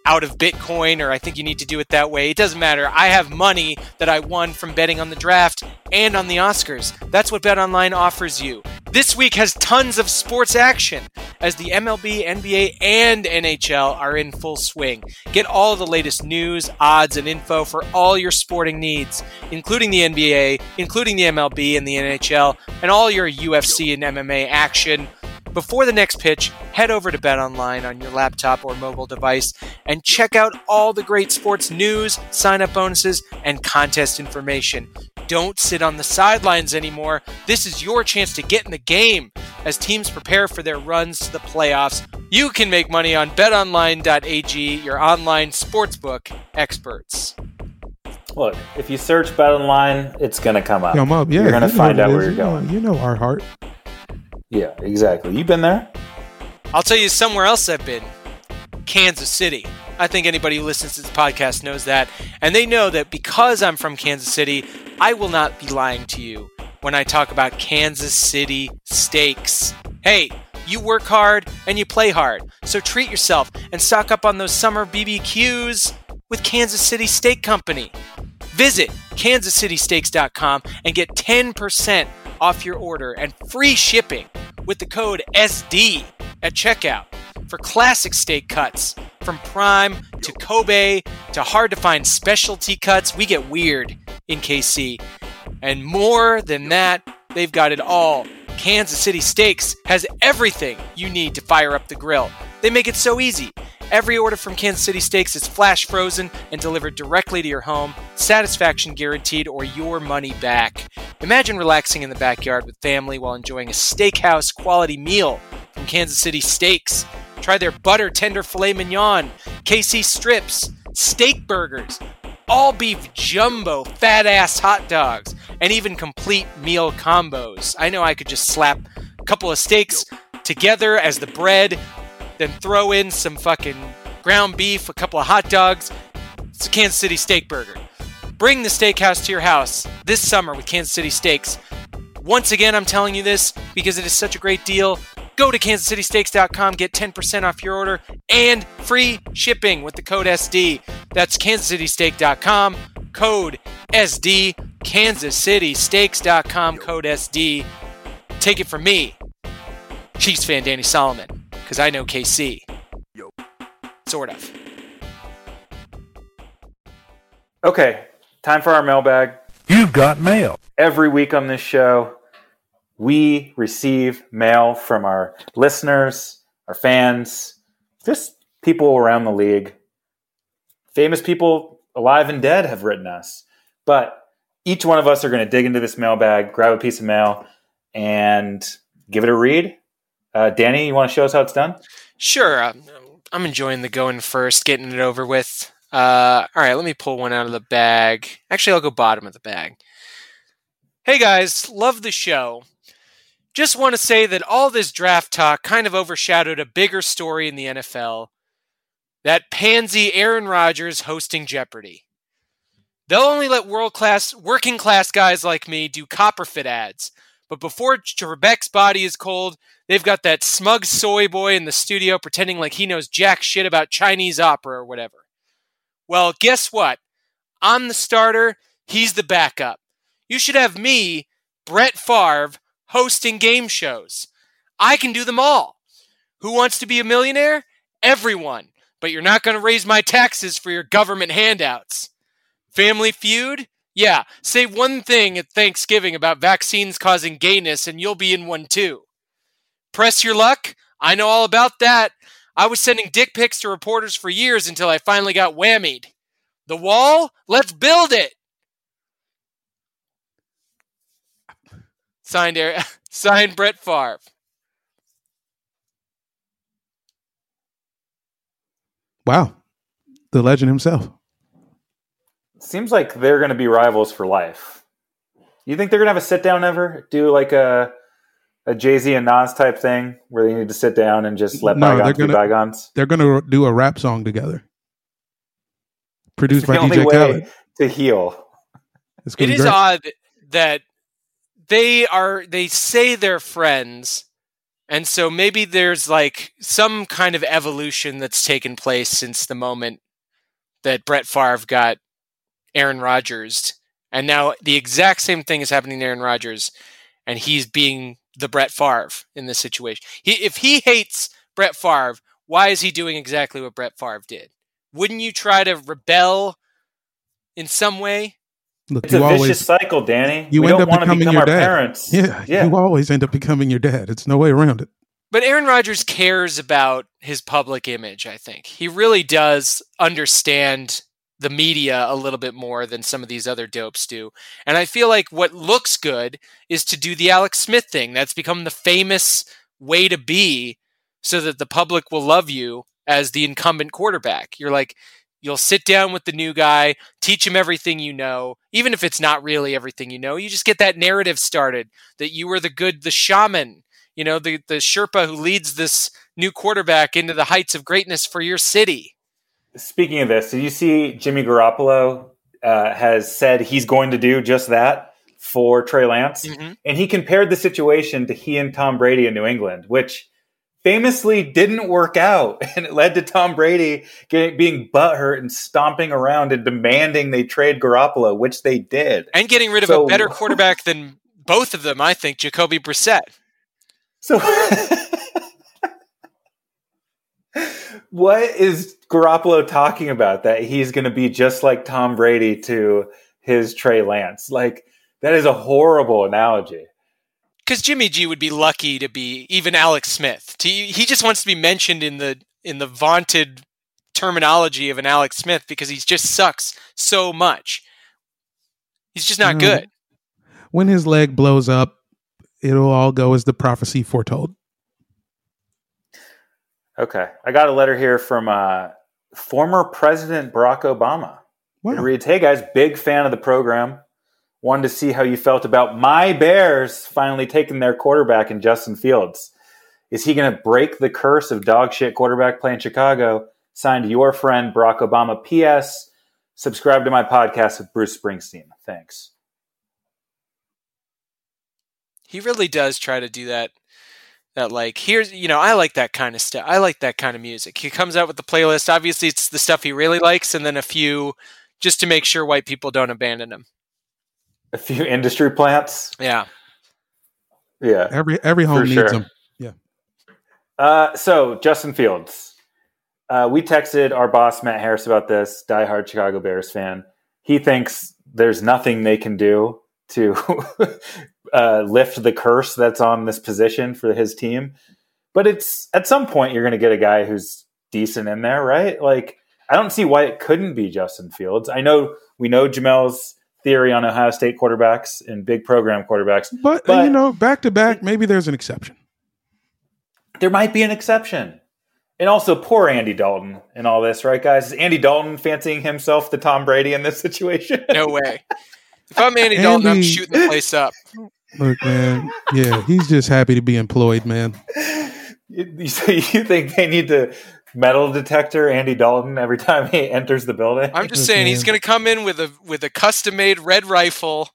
out of Bitcoin or I think you need to do it that way. It doesn't matter. I have money that I won from betting on the draft and on the Oscars. That's what Bet Online offers you. This week has tons of sports action as the MLB, NBA, and NHL are in full swing. Get all the latest news, odds, and info for all your sporting needs, including the NBA, including the MLB and the NHL, and all your UFC and MMA action. Before the next pitch, head over to Bet Online on your laptop or mobile device and check out all the great sports news, sign up bonuses, and contest information. Don't sit on the sidelines anymore. This is your chance to get in the game as teams prepare for their runs to the playoffs. You can make money on betonline.ag, your online sportsbook experts. Look, if you search Bet Online, it's going to come up. Come up. Yeah, You're going to you find out where you're You know- going. You know our heart. Yeah, exactly. You've been there. I'll tell you somewhere else I've been Kansas City. I think anybody who listens to this podcast knows that. And they know that because I'm from Kansas City, I will not be lying to you when I talk about Kansas City steaks. Hey, you work hard and you play hard. So treat yourself and stock up on those summer BBQs with Kansas City Steak Company. Visit kansascitysteaks.com and get 10% off your order and free shipping with the code SD at checkout for classic steak cuts from prime to Kobe to hard to find specialty cuts. We get weird in KC. And more than that, they've got it all. Kansas City Steaks has everything you need to fire up the grill. They make it so easy. Every order from Kansas City Steaks is flash frozen and delivered directly to your home, satisfaction guaranteed, or your money back. Imagine relaxing in the backyard with family while enjoying a steakhouse quality meal from Kansas City Steaks. Try their butter tender filet mignon, KC strips, steak burgers, all beef jumbo fat ass hot dogs, and even complete meal combos. I know I could just slap a couple of steaks together as the bread, then throw in some fucking ground beef, a couple of hot dogs. It's a Kansas City steak burger. Bring the steakhouse to your house this summer with Kansas City Steaks. Once again, I'm telling you this because it is such a great deal. Go to kansascitysteaks.com, get 10% off your order and free shipping with the code SD. That's kansascitysteak.com, code SD, kansascitysteaks.com, code SD. take it from me, Chiefs fan Danny Solomon, because I know KC. Sort of. Okay, time for our mailbag. You've got mail. Every week on this show, we receive mail from our listeners, our fans, just people around the league. Famous people alive and dead have written us. But each one of us are going to dig into this mailbag, grab a piece of mail, and give it a read. Uh, Danny, you want to show us how it's done? Sure. I'm, I'm enjoying the going first, getting it over with. Uh, all right, let me pull one out of the bag. Actually, I'll go bottom of the bag. Hey guys, love the show. Just want to say that all this draft talk kind of overshadowed a bigger story in the NFL that pansy Aaron Rodgers hosting Jeopardy. They'll only let world class, working class guys like me do Copperfit ads. But before Trebek's body is cold, they've got that smug soy boy in the studio pretending like he knows jack shit about Chinese opera or whatever. Well, guess what? I'm the starter, he's the backup. You should have me, Brett Favre, hosting game shows. I can do them all. Who wants to be a millionaire? Everyone. But you're not going to raise my taxes for your government handouts. Family Feud? Yeah, say one thing at Thanksgiving about vaccines causing gayness and you'll be in one too. Press your luck? I know all about that. I was sending dick pics to reporters for years until I finally got whammied. The wall? Let's build it. Signed, Eric, signed Brett Favre. Wow. The legend himself. Seems like they're going to be rivals for life. You think they're going to have a sit down ever? Do like a a Jay Z and Nas type thing where they need to sit down and just let No, they're bygones be gonna- bygones? They're going to do a rap song together. Produced It's the by only DJ way Khaled. to heal. It's It be is great. odd that they are they say they're friends and so maybe there's like some kind of evolution that's taken place since the moment that Brett Favre got Aaron Rodgers and now the exact same thing is happening to Aaron Rodgers and he's being the Brett Favre in this situation. He if he hates Brett Favre, why is he doing exactly what Brett Favre did? Wouldn't you try to rebel in some way? Look, It's you a always, vicious cycle, Danny. you we end don't up becoming become your our dad. parents. yeah, yeah. you always end up becoming your dad. It's no way around it. But Aaron Rodgers cares about his public image, I think. He really does understand the media a little bit more than some of these other dopes do. And I feel like what looks good is to do the Alex Smith thing. That's become the famous way to be so that the public will love you as the incumbent quarterback. You're like, you'll sit down with the new guy, teach him everything you know, even if it's not really everything you know. You just get that narrative started that you were the good, the shaman you know, the, the Sherpa who leads this new quarterback into the heights of greatness for your city. Speaking of this, did you see Jimmy Garoppolo uh, has said he's going to do just that for Trey Lance? Mhm. And he compared the situation to he and Tom Brady in New England, which famously didn't work out. And it led to Tom Brady getting, being butthurt and stomping around and demanding they trade Garoppolo, which they did. And getting rid of So- a better quarterback than both of them, I think, Jacoby Brissett. So, what is Garoppolo talking about? That he's going to be just like Tom Brady to his Trey Lance? Like, that is a horrible analogy. Because Jimmy G would be lucky to be even Alex Smith. To, he just wants to be mentioned in the in the vaunted terminology of an Alex Smith because he just sucks so much. He's just not No. good. When his leg blows up, it'll all go as the prophecy foretold. Okay. I got a letter here from uh, former President Barack Obama. It Wow. reads Hey guys, big fan of the program. Wanted to see how you felt about my Bears finally taking their quarterback in Justin Fields. Is he going to break the curse of dog shit quarterback play in Chicago? Signed your friend Barack Obama. P.S. Subscribe to my podcast with Bruce Springsteen. Thanks. He really does try to do that. That like here's you know I like that kind of stuff. I like that kind of music. He comes out with the playlist. Obviously, it's the stuff he really likes, and then a few just to make sure white people don't abandon him. A few industry plants. Yeah, Yeah. Every every home needs sure. them. Uh, so Justin Fields, uh, we texted our boss Matt Harris about this. Diehard Chicago Bears fan. He thinks there's nothing they can do to uh, lift the curse that's on this position for his team. But it's at some point you're going to get a guy who's decent in there, right? Like I don't see why it couldn't be Justin Fields. I know we know Jamel's theory on Ohio State quarterbacks and big program quarterbacks. But, But- you know, back to back, maybe there's an exception. there might be an exception. And also, poor Andy Dalton and all this, right, guys? Is Andy Dalton fancying himself the Tom Brady in this situation? No way. If I'm Andy Dalton, I'm shooting the place up. Look, man. Yeah, he's just happy to be employed, man. you, you- so you think they need to metal detector Andy Dalton every time he enters the building? I'm just saying he's going to come in with a with a custom made red rifle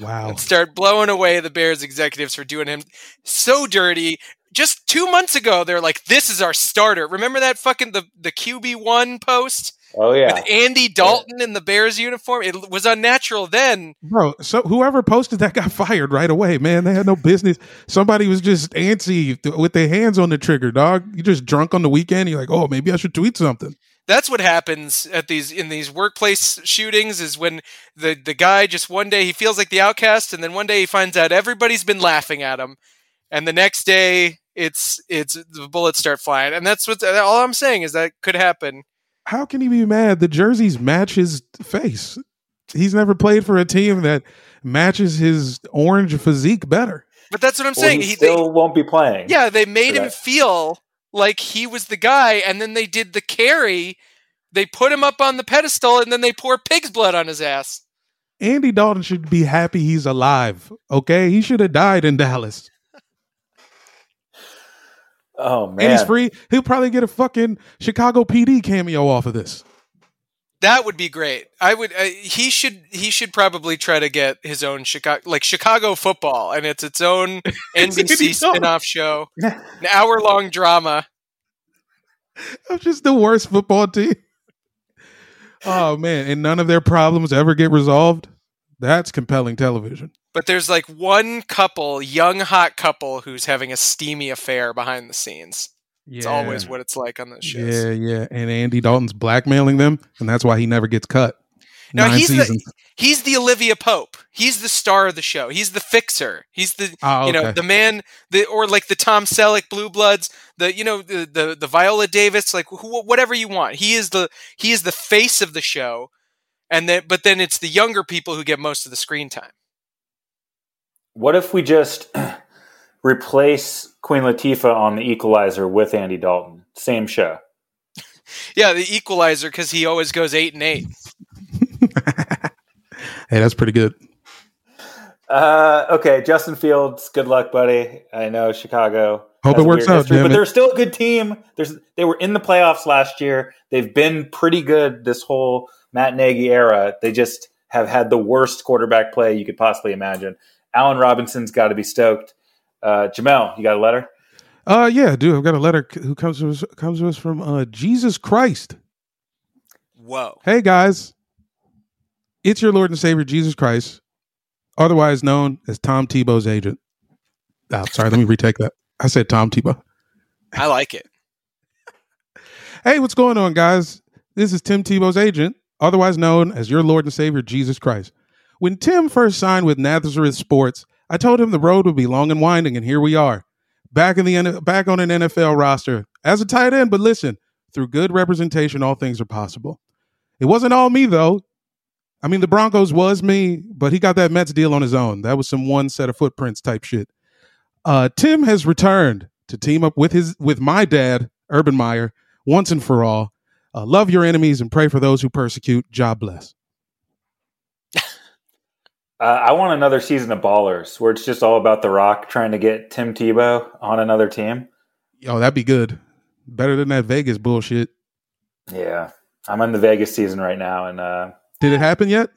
Wow. and start blowing away the Bears executives for doing him so dirty. Just two months ago, they're like, "This is our starter." Remember that fucking the the QB one post oh yeah, with Andy Dalton in the Bears uniform? It was unnatural then. Bro, so whoever posted that got fired right away, man. They had no business. Somebody was just antsy with their hands on the trigger, dog. You just drunk on the weekend. You're like, oh, maybe I should tweet something. That's what happens at these in these workplace shootings is when the the guy just one day he feels like the outcast and then one day he finds out everybody's been laughing at him and the next day it's it's the bullets start flying and that's what all I'm saying is that could happen. How can he be mad? The jerseys match his face. He's never played for a team that matches his orange physique better. But that's what I'm Well, saying. he He, they, still won't be playing. yeah, they made him feel like he was the guy and then they did the carry. They put him up on the pedestal and then they pour pig's blood on his ass. Andy Dalton should be happy he's alive. Okay, he should have died in Dallas. Oh man, And he's free. He'll probably get a fucking Chicago PD cameo off of this. That would be great. I would. Uh, he should. He should probably try to get his own Chicago, like Chicago football, and it's its own NBC Andy Dalton. spin-off show, an hour-long drama. I'm just the worst football team. Oh man, and none of their problems ever get resolved. That's compelling television. But there's like one couple, young hot couple, who's having a steamy affair behind the scenes. It's always what it's like on those shows. Yeah, yeah. And Andy Dalton's blackmailing them, and that's why he never gets cut. Now Nine he's seasons. the he's the Olivia Pope. He's the star of the show. He's the fixer. He's the Oh, you know okay. the man the or like the Tom Selleck Blue Bloods. The you know the the, the Viola Davis like who, whatever you want. He is the he is the face of the show, and then but then it's the younger people who get most of the screen time. What if we just replace Queen Latifah on the Equalizer with Andy Dalton? Same show. Yeah, the Equalizer because he always goes eight and eight. hey, that's pretty good. Uh, okay, Justin Fields. Good luck, buddy. I know Chicago. Hope it works out, history, damn but it. they're still a good team. There's they were in the playoffs last year. They've been pretty good this whole Matt Nagy era. They just have had the worst quarterback play you could possibly imagine. Allen Robinson's got to be stoked. Uh, Jamel, you got a letter? Uh, yeah, dude. I've got a letter who comes to us comes to us from uh, Jesus Christ. Whoa. Hey guys, it's your Lord and Savior Jesus Christ, otherwise known as Tom Tebow's agent. Oh, sorry, let me retake that. I said Tom Tebow. I like it. Hey, what's going on, guys? This is Tim Tebow's agent, otherwise known as your Lord and Savior Jesus Christ. When Tim first signed with Nazareth Sports, I told him the road would be long and winding, and here we are, back in the back on an NFL roster as a tight end. But listen, through good representation, all things are possible. It wasn't all me though. I mean, the Broncos was me, but he got that Mets deal on his own. That was some one set of footprints type shit. Uh, Tim has returned to team up with his with my dad, Urban Meyer, once and for all. Uh, love your enemies and pray for those who persecute. God bless. Uh, I want another season of Ballers where it's just all about The Rock trying to get Tim Tebow on another team. Oh, that'd be good. Better than that Vegas bullshit. Yeah, I'm in the Vegas season right now, and uh, Did it happen yet?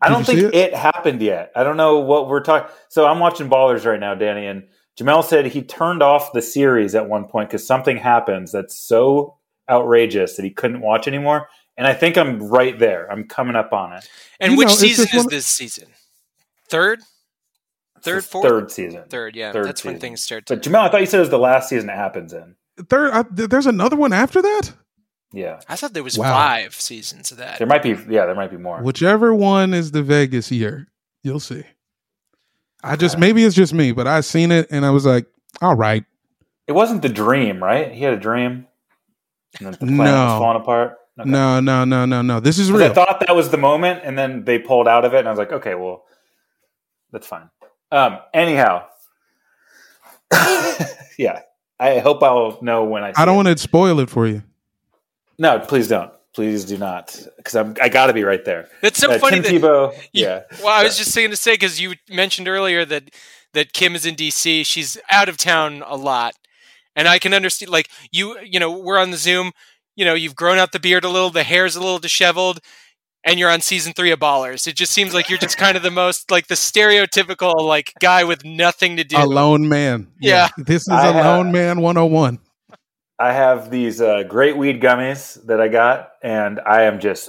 I don't think see it? happened yet. I don't know what we're talking. So I'm watching Ballers right now, Danny, and Jamel said he turned off the series at one point because something happens that's so outrageous that he couldn't watch anymore. And I think I'm right there. I'm coming up on it. And You which know, season is this season? Third? Third, fourth, third season. third. Yeah, Third that's when things start. To, But Jamel, I thought you said it was the last season it happens in. There, uh, there's another one after that. Yeah, I thought there was Wow. five seasons of that. there might be. Yeah, there might be more. Whichever one is the Vegas year, you'll see. I just Okay. maybe it's just me, but I seen it and I was like, all right. It wasn't the dream, right? He had a dream, and then the planet No. was falling apart. Okay. No, no, no, no, no. This is 'Cause I real. thought that was the moment, and then they pulled out of it, and I was like, okay, well, that's fine. Um, anyhow, yeah, I hope I'll know when I. See I don't it. want to spoil it for you. No, please don't. Please do not, because I'm. I got to be right there. It's so Uh, funny Tim that Tebow. You- Yeah. Well, I was just saying to say because you mentioned earlier that that Kim is in DC. She's out of town a lot, and I can understand. Like you, you know, we're on the Zoom. You know, you've grown out the beard a little, the hair's a little disheveled, and you're on season three of Ballers. It just seems like you're just kind of the most like the stereotypical like guy with nothing to do. A lone man. Yeah. This is I a have- lone man 101. I have these uh, great weed gummies that I got, and I am just,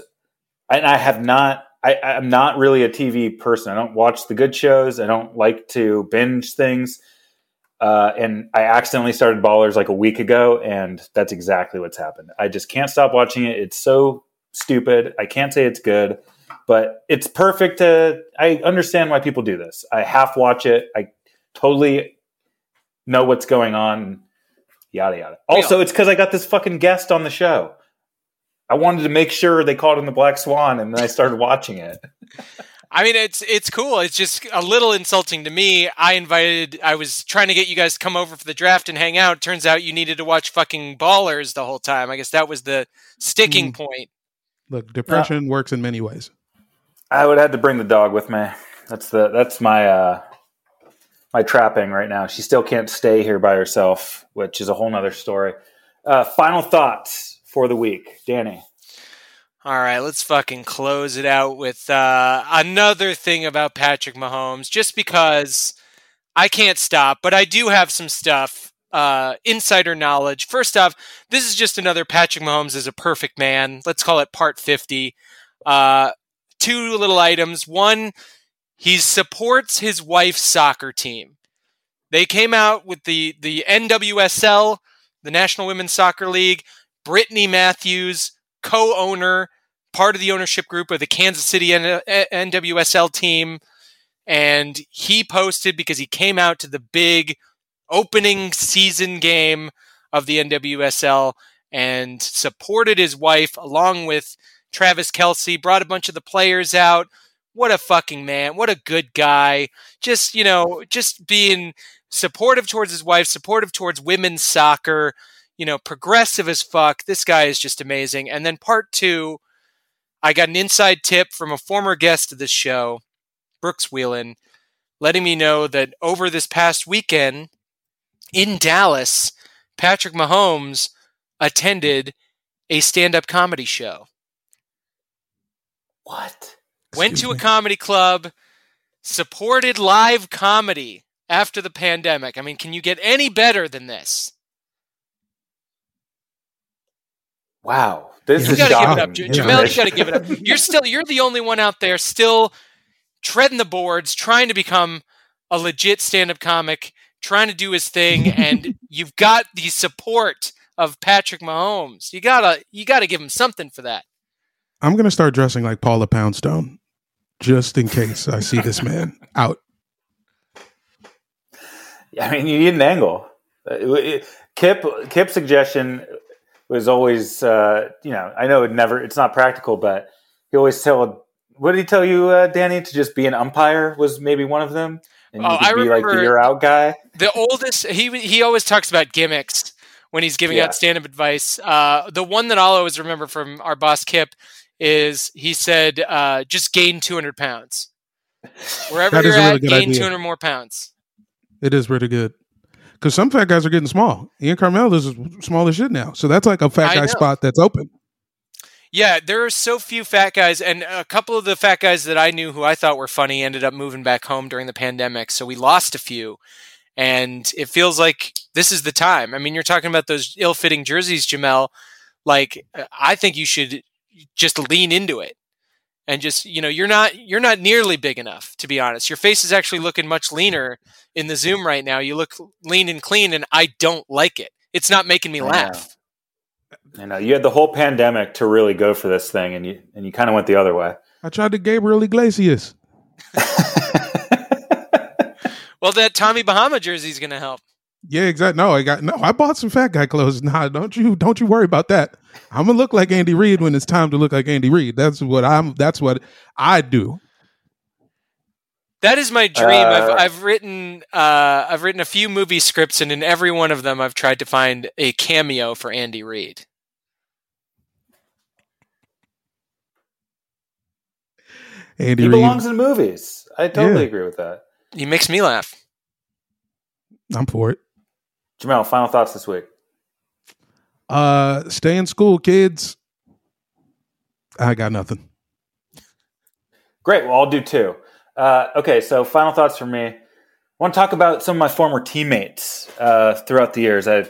and I have not. I, I'm not really a TV person. I don't watch the good shows. I don't like to binge things. Uh, and I accidentally started Ballers like a week ago, and that's exactly what's happened. I just can't stop watching it. It's so stupid. I can't say it's good, but it's perfect. To I understand why people do this. I half watch it. I totally know what's going on. Yada yada. Also, it's because I got this fucking guest on the show. I wanted to make sure they called him the Black Swan, and then I started watching it. I mean, it's it's cool. It's just a little insulting to me. I invited. I was trying to get you guys to come over for the draft and hang out. Turns out you needed to watch fucking Ballers the whole time. I guess that was the sticking Mm. point. Look, depression works in many ways. I would have to bring the dog with me. That's the that's my uh my trapping right now. She still can't stay here by herself, which is a whole nother story. Uh, final thoughts for the week, Danny. All right, let's fucking close it out with uh, another thing about Patrick Mahomes, just because I can't stop, but I do have some stuff, uh, insider knowledge. First off, this is just another Patrick Mahomes is a perfect man. Let's call it part 50. Uh, two little items. One, he supports his wife's soccer team. They came out with the, the NWSL, the National Women's Soccer League. Brittany Matthews, co owner, part of the ownership group of the Kansas City N- NWSL team. And he posted because he came out to the big opening season game of the NWSL and supported his wife along with Travis Kelce, brought a bunch of the players out. What a fucking man. What a good guy. Just, you know, just being supportive towards his wife, supportive towards women's soccer you know, progressive as fuck. This guy is just amazing. And then part two, I got an inside tip from a former guest of this show, Brooks Wheelan, letting me know that over this past weekend in Dallas, Patrick Mahomes attended a stand up comedy show. What? Went Excuse to a comedy club, supported live comedy after the pandemic. I mean, can you get any better than this? Wow, this You is got to give it up, J- Yeah. Jamel. You got to give it up. You're still you're the only one out there still treading the boards, trying to become a legit stand-up comic, trying to do his thing, and you've got the support of Patrick Mahomes. You gotta you gotta give him something for that. I'm going to start dressing like Paula Poundstone just in case I see this man out. I mean, you need an angle. Uh, Kip Kip's suggestion was always, uh, you know, I know it never, it's not practical, but he always tell. What did he tell you, uh, Danny? To just be an umpire was maybe one of them, and you Oh, could I be like remember- the you're out guy. The oldest he he always talks about gimmicks when he's giving Yeah. out stand-up advice. Uh, the one that I'll always remember from our boss Kip is he said, uh, "Just gain 200 pounds." Wherever That you're is a really at, good gain idea. 200 more pounds. It is pretty good. Because some fat guys are getting small. Ian Karmel is small as shit now. So that's like a fat guy spot that's open. Yeah, there are so few fat guys, and a couple of the fat guys that I knew who I thought were funny ended up moving back home during the pandemic. So we lost a few, and it feels like this is the time. I mean, you're talking about those ill-fitting jerseys, Jamel. Like, uh, I think you should just lean into it. And just you know you're not you're not nearly big enough to be honest. Your face is actually looking much leaner in the Zoom right now. You look lean and clean, and I don't like it. It's not making me I laugh. You know, you had the whole pandemic to really go for this thing, and you and you kind of went the other way. I tried to Gabriel Iglesias. Well, that Tommy Bahama jersey is going to help. Yeah, exactly. No, I got no. I bought some fat guy clothes. Nah, don't you don't you worry about that. I'm gonna look like Andy Reid when it's time to look like Andy Reid. That's what I'm. That's what I do. That is my dream. I've, Uh, I've written uh, I've written a few movie scripts, and in every one of them, I've tried to find a cameo for Andy Reid. Andy He Reid. belongs in movies. I totally Yeah. agree with that. He makes me laugh. I'm for it. Jamel, final thoughts this week. Uh, stay in school, kids. I got nothing. Great. Well, I'll do two. Uh, okay, so final thoughts from me. I want to talk about some of my former teammates uh, throughout the years. I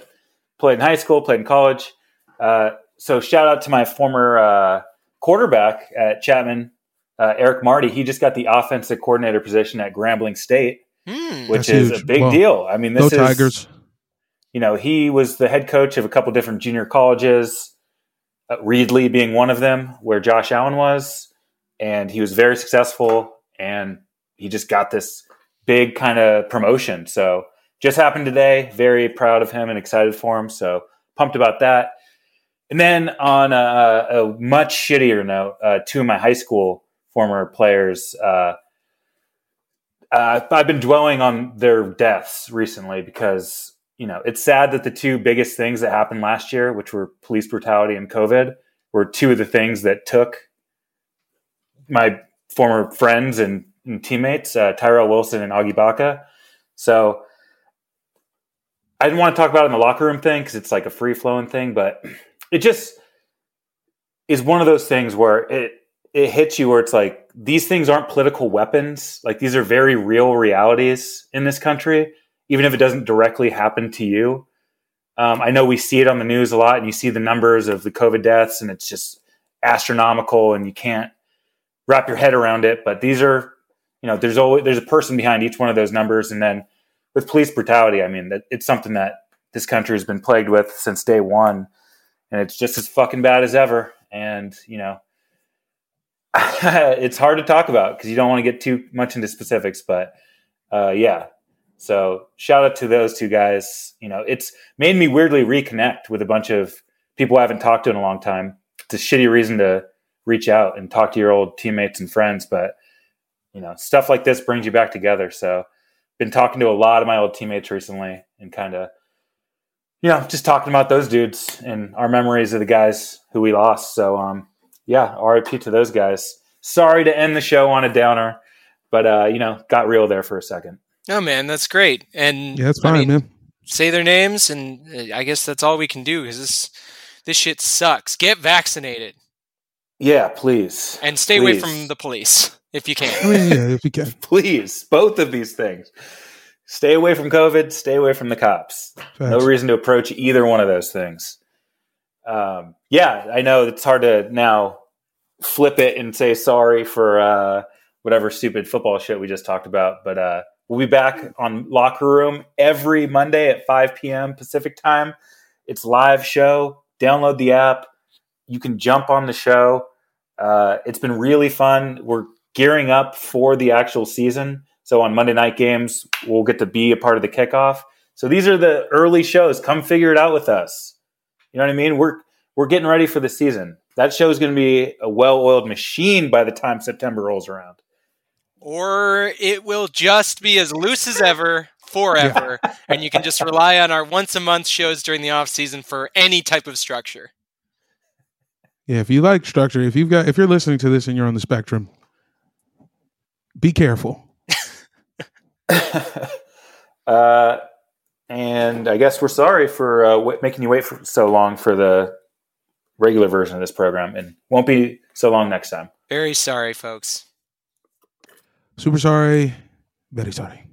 played in high school, played in college. Uh, so shout out to my former uh, quarterback at Chapman, uh, Eric Marty. He just got the offensive coordinator position at Grambling State, Hmm. which That's is huge. a big Well, deal. I mean, Go this is Tigers. You know, he was the head coach of a couple different junior colleges, uh, Reedley being one of them, where Josh Allen was, and he was very successful, and he just got this big kind of promotion. So just happened today. Very proud of him and excited for him. So pumped about that. And then on a, a much shittier note, uh, two of my high school former players. Uh, uh, I've been dwelling on their deaths recently because you know it's sad that the two biggest things that happened last year, which were police brutality and COVID, were two of the things that took my former friends and, and teammates, uh, Tyrell Wilson and Augie Baca. So I didn't want to talk about it in the locker room thing because it's like a free flowing thing, but it just is one of those things where it it hits you where it's like these things aren't political weapons. Like these are very real realities in this country, even if it doesn't directly happen to you. Um, I know we see it on the news a lot, and you see the numbers of the COVID deaths, and it's just astronomical, and you can't wrap your head around it. But these are, you know, there's always there's a person behind each one of those numbers, and then with police brutality, I mean, that it's something that this country has been plagued with since day one, and it's just as fucking bad as ever. And you know, it's hard to talk about because you don't want to get too much into specifics, but uh, yeah. So shout out to those two guys. You know, it's made me weirdly reconnect with a bunch of people I haven't talked to in a long time. It's a shitty reason to reach out and talk to your old teammates and friends, but you know, stuff like this brings you back together. So been talking to a lot of my old teammates recently and kind of you know, just talking about those dudes and our memories of the guys who we lost. So um yeah, RIP to those guys. Sorry to end the show on a downer, but uh, you know, got real there for a second. Oh man, that's great. And Yeah, it's I fine, mean, man. Say their names, and uh, I guess that's all we can do because this this shit sucks. Get vaccinated Yeah, please. and stay away from the police if you can. mean, yeah, if you can. Please, both of these things. Stay away from COVID, stay away from the cops. No reason to approach either one of those things. Um, yeah, I know it's hard to now flip it and say sorry for uh, whatever stupid football shit we just talked about, but uh, we'll be back on Locker Room every Monday at 5 p.m. Pacific time. It's live show. Download the app. You can jump on the show. Uh, it's been really fun. We're gearing up for the actual season. So on Monday night games, we'll get to be a part of the kickoff. So these are the early shows. Come figure it out with us. You know what I mean? We're we're getting ready for the season. That show is going to be a well-oiled machine by the time September rolls around. Or it will just be as loose as ever forever and you can just rely on our once a month shows during the off season for any type of structure Yeah, if you like structure, if you've got, if you're listening to this and you're on the spectrum, be careful. uh, and I guess we're sorry for uh, w- making you wait for so long for the regular version of this program, and won't be so long next time. very sorry folks Super sorry, very sorry.